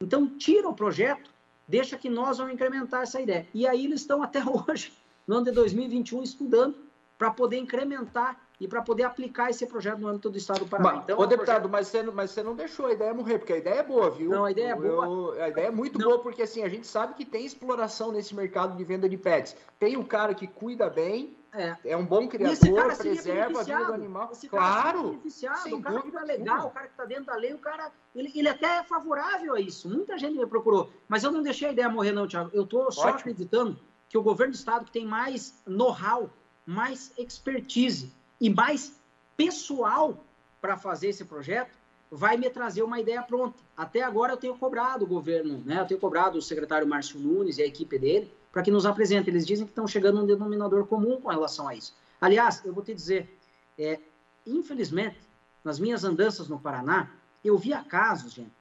Então, tira o projeto, deixa que nós vamos incrementar essa ideia. E aí eles estão até hoje, no ano de 2021, estudando para poder incrementar e para poder aplicar esse projeto no âmbito do Estado do Paraná. Mas, então, ô, é deputado, projeto... mas, você, mas você não deixou a ideia morrer, porque a ideia é boa, viu? Não, a ideia é boa. Eu, a ideia é muito não. boa, porque assim, a gente sabe que tem exploração nesse mercado de venda de pets. Tem um cara que cuida bem, é, é um bom criador, preserva a vida do animal. Esse claro! Sem o cara que tá legal, o cara que está dentro da lei, o cara, ele, ele até é favorável a isso. Muita gente me procurou. Mas eu não deixei a ideia morrer, não, Thiago. Eu estou só acreditando que o governo do Estado, que tem mais know-how, mais expertise e mais pessoal para fazer esse projeto vai me trazer uma ideia pronta. Até agora eu tenho cobrado o governo, né? Eu tenho cobrado o secretário Márcio Nunes e a equipe dele para que nos apresente. Eles dizem que estão chegando a um denominador comum com relação a isso. Aliás, eu vou te dizer, é, infelizmente, nas minhas andanças no Paraná, eu via casos, gente,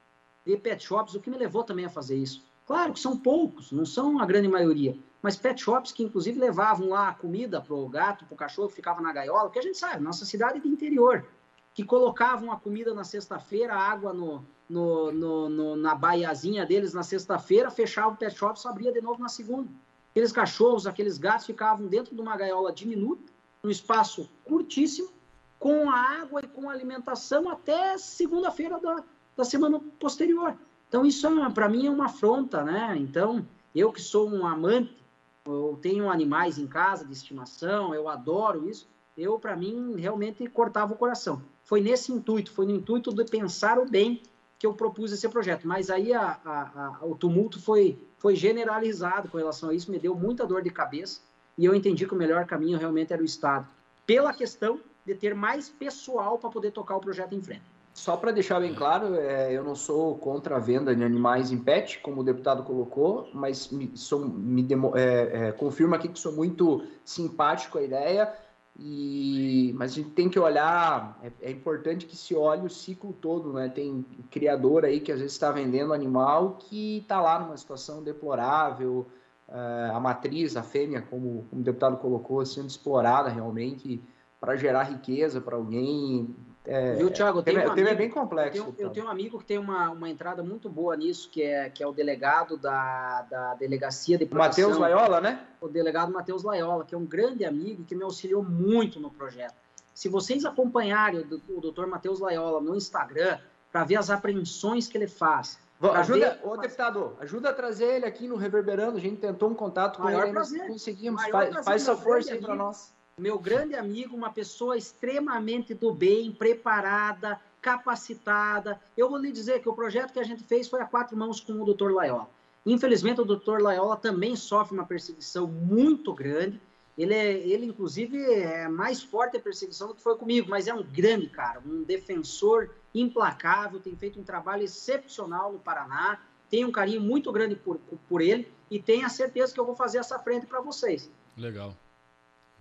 de pet shops, o que me levou também a fazer isso. Claro que são poucos, não são a grande maioria, mas pet shops que inclusive levavam lá comida para o gato, para o cachorro que ficava na gaiola, porque a gente sabe, nossa cidade é de interior, que colocavam a comida na sexta-feira, a água no, no, no, no, na baiazinha deles na sexta-feira, fechava o pet shop, só abria de novo na segunda. Aqueles cachorros, aqueles gatos ficavam dentro de uma gaiola diminuta, num espaço curtíssimo, com a água e com a alimentação até segunda-feira da, da semana posterior. Então, isso é, para mim é uma afronta, né? Então, eu que sou um amante eu tenho animais em casa de estimação, eu adoro isso. Eu, para mim, realmente cortava o coração. Foi nesse intuito, foi no intuito de pensar o bem que eu propus esse projeto. Mas aí a, a, a, o tumulto foi, foi generalizado com relação a isso, me deu muita dor de cabeça e eu entendi que o melhor caminho realmente era o Estado, pela questão de ter mais pessoal para poder tocar o projeto em frente. Só para deixar bem claro, é, eu não sou contra a venda de animais em pet, como o deputado colocou, mas me, sou, me demo, é, é, confirma aqui que sou muito simpático à ideia E, mas a gente tem que olhar, é, é, importante que se olhe o ciclo todo, né? Tem criador aí que às vezes está vendendo animal que está lá numa situação deplorável, uh, a matriz, a fêmea, como, como o deputado colocou, sendo explorada realmente para gerar riqueza para alguém, é, Viu, Thiago? O tema, um amigo, é bem complexo. Eu tenho, eu tenho, um amigo que tem uma, uma entrada muito boa nisso, que é, que é o delegado da, da Delegacia de Proteção. Matheus Laiola, né? O delegado Matheus Laiola, que é um grande amigo que me auxiliou muito no projeto. Se vocês acompanharem o, o doutor Matheus Laiola no Instagram, para ver as apreensões que ele faz. Ajuda, ô deputado, ajuda a trazer ele aqui no Reverberando. A gente tentou um contato com Maior ele, prazer. conseguimos. Maior faz, faz essa força para nós meu grande amigo, uma pessoa extremamente do bem, preparada, capacitada. Eu vou lhe dizer que o projeto que a gente fez foi a quatro mãos com o Dr. Laiola. Infelizmente, o Dr. Laiola também sofre uma perseguição muito grande. Ele, é, ele, inclusive, é mais forte a perseguição do que foi comigo, mas é um grande cara, um defensor implacável, tem feito um trabalho excepcional no Paraná, tem um carinho muito grande por, por ele e tenho a certeza que eu vou fazer essa frente para vocês. Legal.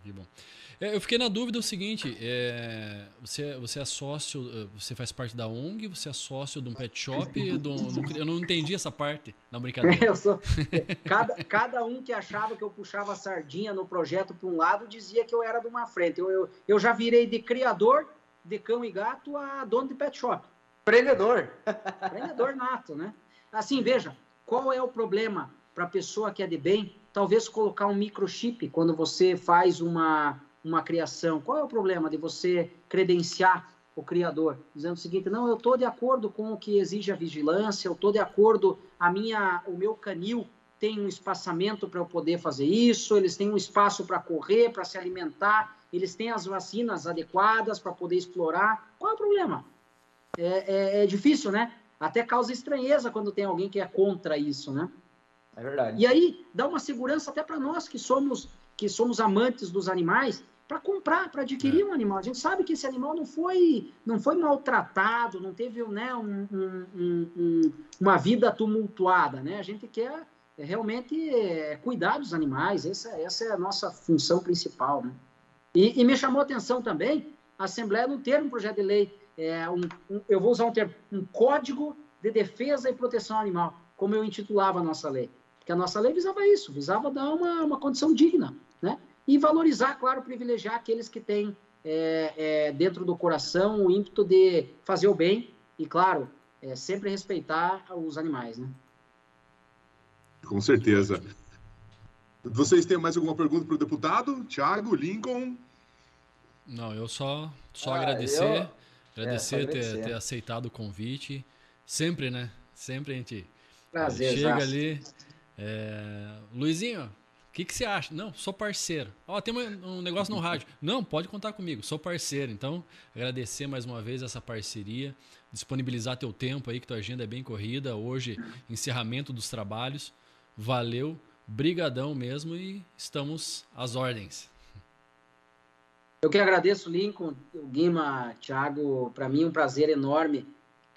Que bom. É, eu fiquei na dúvida o seguinte: é, você, você é sócio, eh, você faz parte da ONG, você é sócio de um pet shop? Do, do, eu não entendi essa parte na brincadeira. Eu sou, cada, cada um que achava que eu puxava sardinha no projeto para um lado dizia que eu era de uma frente. Eu, eu, eu já virei de criador de cão e gato a dono de pet shop. Prendedor. Prendedor nato, né? Assim, veja, qual é o problema para a pessoa que é de bem talvez colocar um microchip quando você faz uma, uma criação. Qual é o problema de você credenciar o criador, dizendo o seguinte: não, eu estou de acordo com o que exige a vigilância, eu estou de acordo, a minha, o meu canil tem um espaçamento para eu poder fazer isso, eles têm um espaço para correr, para se alimentar, eles têm as vacinas adequadas para poder explorar. Qual é o problema? É, é, é difícil, né? Até causa estranheza quando tem alguém que é contra isso, né? É verdade. E aí dá uma segurança até para nós que somos que somos amantes dos animais para comprar, para adquirir é. um animal. A gente sabe que esse animal não foi não foi maltratado, não teve né, um, um, um, uma vida tumultuada, né? A gente quer realmente é, cuidar dos animais. Essa, essa é a nossa função principal, né? E, e me chamou a atenção também a Assembleia não ter um projeto de lei, é, um, eu vou usar um termo, um código de defesa e proteção animal, como eu intitulava a nossa lei. Que a nossa lei visava isso, visava dar uma, uma condição digna, né? E valorizar, claro, privilegiar aqueles que têm é, é, dentro do coração o ímpeto de fazer o bem e, claro, é, sempre respeitar os animais, né? Com certeza. Vocês têm mais alguma pergunta para o deputado? Tiago, Lincoln? Não, eu só, só ah, agradecer. Eu... Agradecer, é, agradecer. Ter, ter, aceitado o convite. Sempre, né? Sempre a gente Prazer, chega ali é... Luizinho, o que, que você acha? Não, sou parceiro. Ó, tem um negócio no rádio. Não, pode contar comigo, sou parceiro. Então, agradecer mais uma vez essa parceria, disponibilizar teu tempo aí, que tua agenda é bem corrida. Hoje, encerramento dos trabalhos. Valeu, brigadão mesmo e estamos às ordens. Eu que agradeço, Lincoln, o Guima, Thiago, para mim é um prazer enorme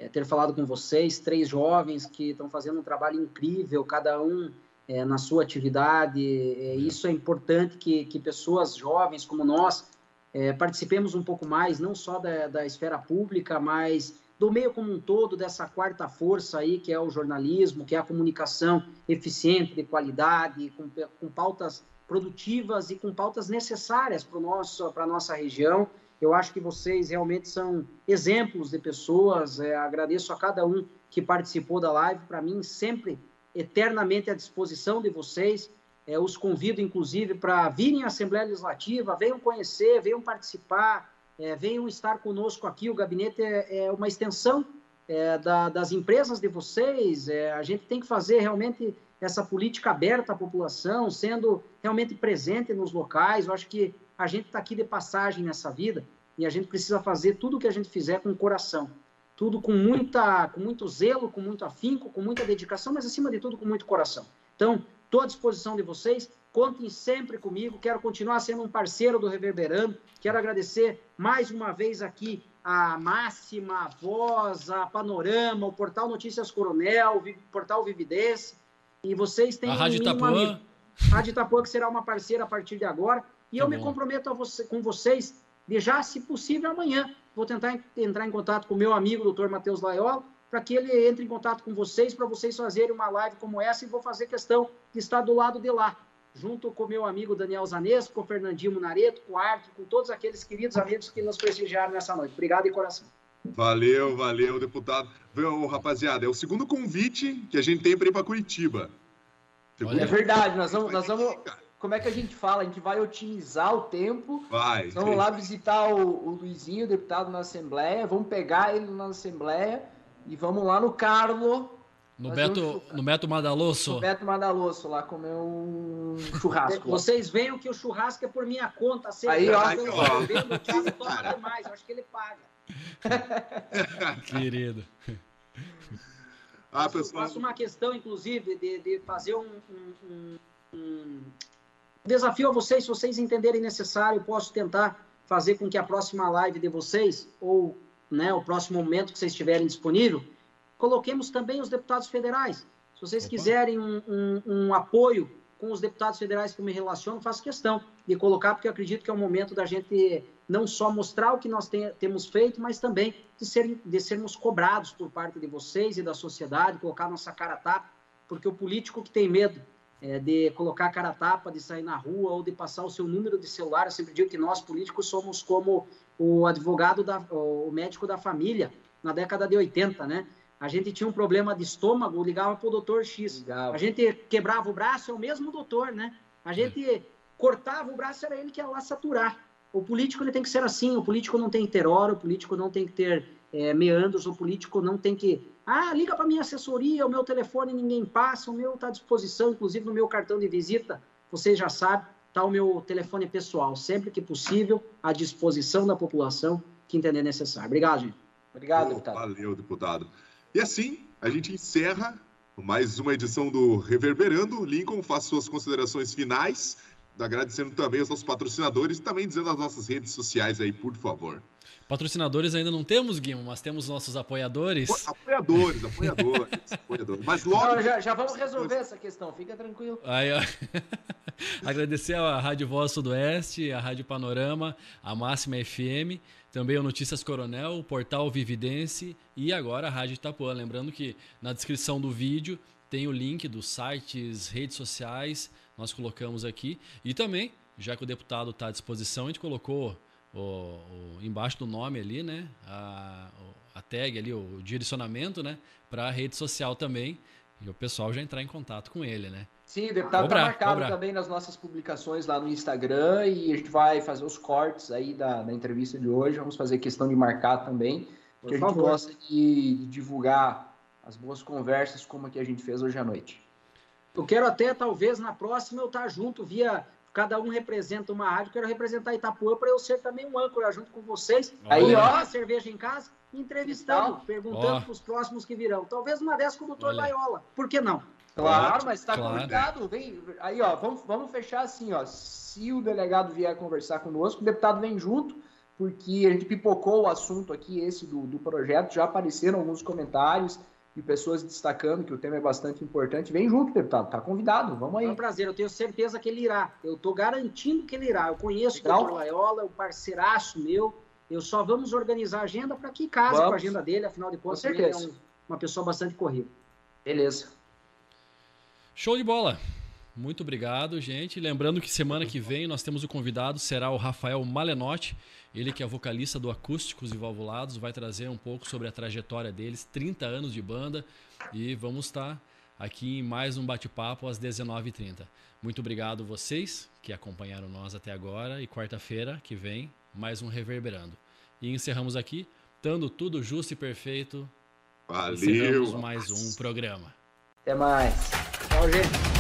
é, ter falado com vocês, três jovens que estão fazendo um trabalho incrível, cada um é, na sua atividade. É, isso é importante que, que pessoas jovens como nós é, participemos um pouco mais, não só da, da esfera pública, mas do meio como um todo, dessa quarta força aí, que é o jornalismo, que é a comunicação eficiente, de qualidade, com, com pautas produtivas e com pautas necessárias para a nossa região. Eu acho que vocês realmente são exemplos de pessoas. É, agradeço a cada um que participou da live. Para mim, sempre eternamente à disposição de vocês. É, os convido, inclusive, para virem à Assembleia Legislativa, venham conhecer, venham participar, é, venham estar conosco aqui. O gabinete é, é uma extensão é, da, das empresas de vocês. É, a gente tem que fazer realmente essa política aberta à população, sendo realmente presente nos locais. Eu acho que a gente está aqui de passagem nessa vida e a gente precisa fazer tudo o que a gente fizer com o coração. Tudo com, muita, com muito zelo, com muito afinco, com muita dedicação, mas acima de tudo com muito coração. Então, estou à disposição de vocês, contem sempre comigo, quero continuar sendo um parceiro do Reverberando, quero agradecer mais uma vez aqui a Máxima, a Voz, a Panorama, o Portal Notícias Coronel, o Portal Vividez, e vocês têm a Rádio Itapuã. Rádio Itapuã, que será uma parceira a partir de agora, E tá eu bom. me comprometo você, com vocês de já, se possível, amanhã. Vou tentar entrar em contato com o meu amigo, doutor Matheus Laiola, para que ele entre em contato com vocês, para vocês fazerem uma live como essa, e vou fazer questão de estar do lado de lá, junto com meu amigo Daniel Zanesco, com o Fernandinho Munareto, com o Arthur, com todos aqueles queridos amigos que nos prestigiaram nessa noite. Obrigado de coração. Valeu, valeu, deputado. Viu, rapaziada, é o segundo convite que a gente tem para ir para Curitiba. Segundo é verdade, nós vamos, nós vamos. Como é que a gente fala? A gente vai otimizar o tempo. Vai. Vamos lá visitar o, o Luizinho, o deputado na Assembleia. Vamos pegar ele na Assembleia e vamos lá no Carlo. No Beto, um no Beto Madalosso. No Beto Madalosso, lá comer um churrasco. Vocês veem que o churrasco é por minha conta. Aí, ó. Aí, ó. Vendo, o demais. Eu acho que ele paga. Querido. Ah, pessoal... Faço uma questão, inclusive, de, de fazer um, um, um, desafio a vocês, se vocês entenderem necessário, posso tentar fazer com que a próxima live de vocês, ou né, o próximo momento que vocês estiverem disponível, coloquemos também os deputados federais. Se vocês Opa. quiserem um, um, um, apoio com os deputados federais que eu me relaciono, faço questão de colocar, porque eu acredito que é o momento da gente não só mostrar o que nós tem, temos feito, mas também de, ser, de sermos cobrados por parte de vocês e da sociedade, colocar nossa cara a tapa, porque o político que tem medo é, de colocar a cara a tapa, de sair na rua ou de passar o seu número de celular, eu sempre digo que nós políticos somos como o advogado, da, o médico da família na década de 80, né? A gente tinha um problema de estômago, ligava para o doutor X. A gente quebrava o braço, é o mesmo doutor, né? A gente cortava o braço, era ele que ia lá saturar. O político ele tem que ser assim, o político não tem que ter hora, o político não tem que ter é, meandros, o político não tem que. Ah, liga para minha assessoria, o meu telefone ninguém passa, o meu está à disposição, inclusive no meu cartão de visita, vocês já sabem, está o meu telefone pessoal, sempre que possível, à disposição da população que entender necessário. Obrigado, gente. Obrigado, deputado. Valeu, deputado. E assim, a gente encerra mais uma edição do Reverberando. Lincoln, faça suas considerações finais agradecendo também os nossos patrocinadores e também dizendo as nossas redes sociais aí, por favor. Patrocinadores ainda não temos, Guimo, mas temos nossos apoiadores. Apoiadores, apoiadores, apoiadores. Mas logo. Não, já, já, vamos resolver essa questão, fica tranquilo. Aí, ó. Agradecer a Rádio Voz Sudoeste, a Rádio Panorama, a Máxima FM, também o Notícias Coronel, o Portal Vividense e agora a Rádio Itapuã. Lembrando que na descrição do vídeo tem o link dos sites, redes sociais nós colocamos aqui. E também, já que o deputado está à disposição, a gente colocou o, o, embaixo do nome ali, né? A, a tag ali, o direcionamento, né? Para a rede social também. E o pessoal já entrar em contato com ele, né? Sim, o deputado está marcado cobrar. também nas nossas publicações lá no Instagram e a gente vai fazer os cortes aí da, da entrevista de hoje. Vamos fazer questão de marcar também, porque a gente gosta de, de divulgar as boas conversas como a que a gente fez hoje à noite. Eu quero até, talvez, na próxima eu estar junto via. Cada um representa uma rádio, quero representar Itapuã para eu ser também um âncora junto com vocês. Aí, ó, cerveja em casa, entrevistando, perguntando para os próximos que virão. Talvez uma dessas com o doutor Laiola. Por que não? Claro, mas está claro. convidado. Vem, aí, ó, vamos, vamos fechar assim, ó. Se o delegado vier conversar conosco, o deputado vem junto, porque a gente pipocou o assunto aqui, esse do, do projeto, já apareceram alguns comentários e pessoas destacando que o tema é bastante importante. Vem junto, deputado, tá convidado, vamos aí. É um prazer, eu tenho certeza que ele irá. Eu estou garantindo que ele irá. Eu conheço Legal. o doutor Laiola, é um parceiraço meu. Eu só vamos organizar a agenda para que case vamos. com a agenda dele, afinal de contas, ele é um, uma pessoa bastante corrida. Beleza. Show de bola. Muito obrigado, gente. Lembrando que semana que vem nós temos o convidado, será o Rafael Malenotti. Ele que é vocalista do Acústicos e Valvulados, vai trazer um pouco sobre a trajetória deles, 30 anos de banda, e vamos estar aqui em mais um bate-papo às 19h30. Muito obrigado vocês que acompanharam nós até agora e quarta-feira que vem mais um Reverberando. E encerramos aqui, dando tudo justo e perfeito. Valeu! mais um programa. Até mais. Tchau, gente.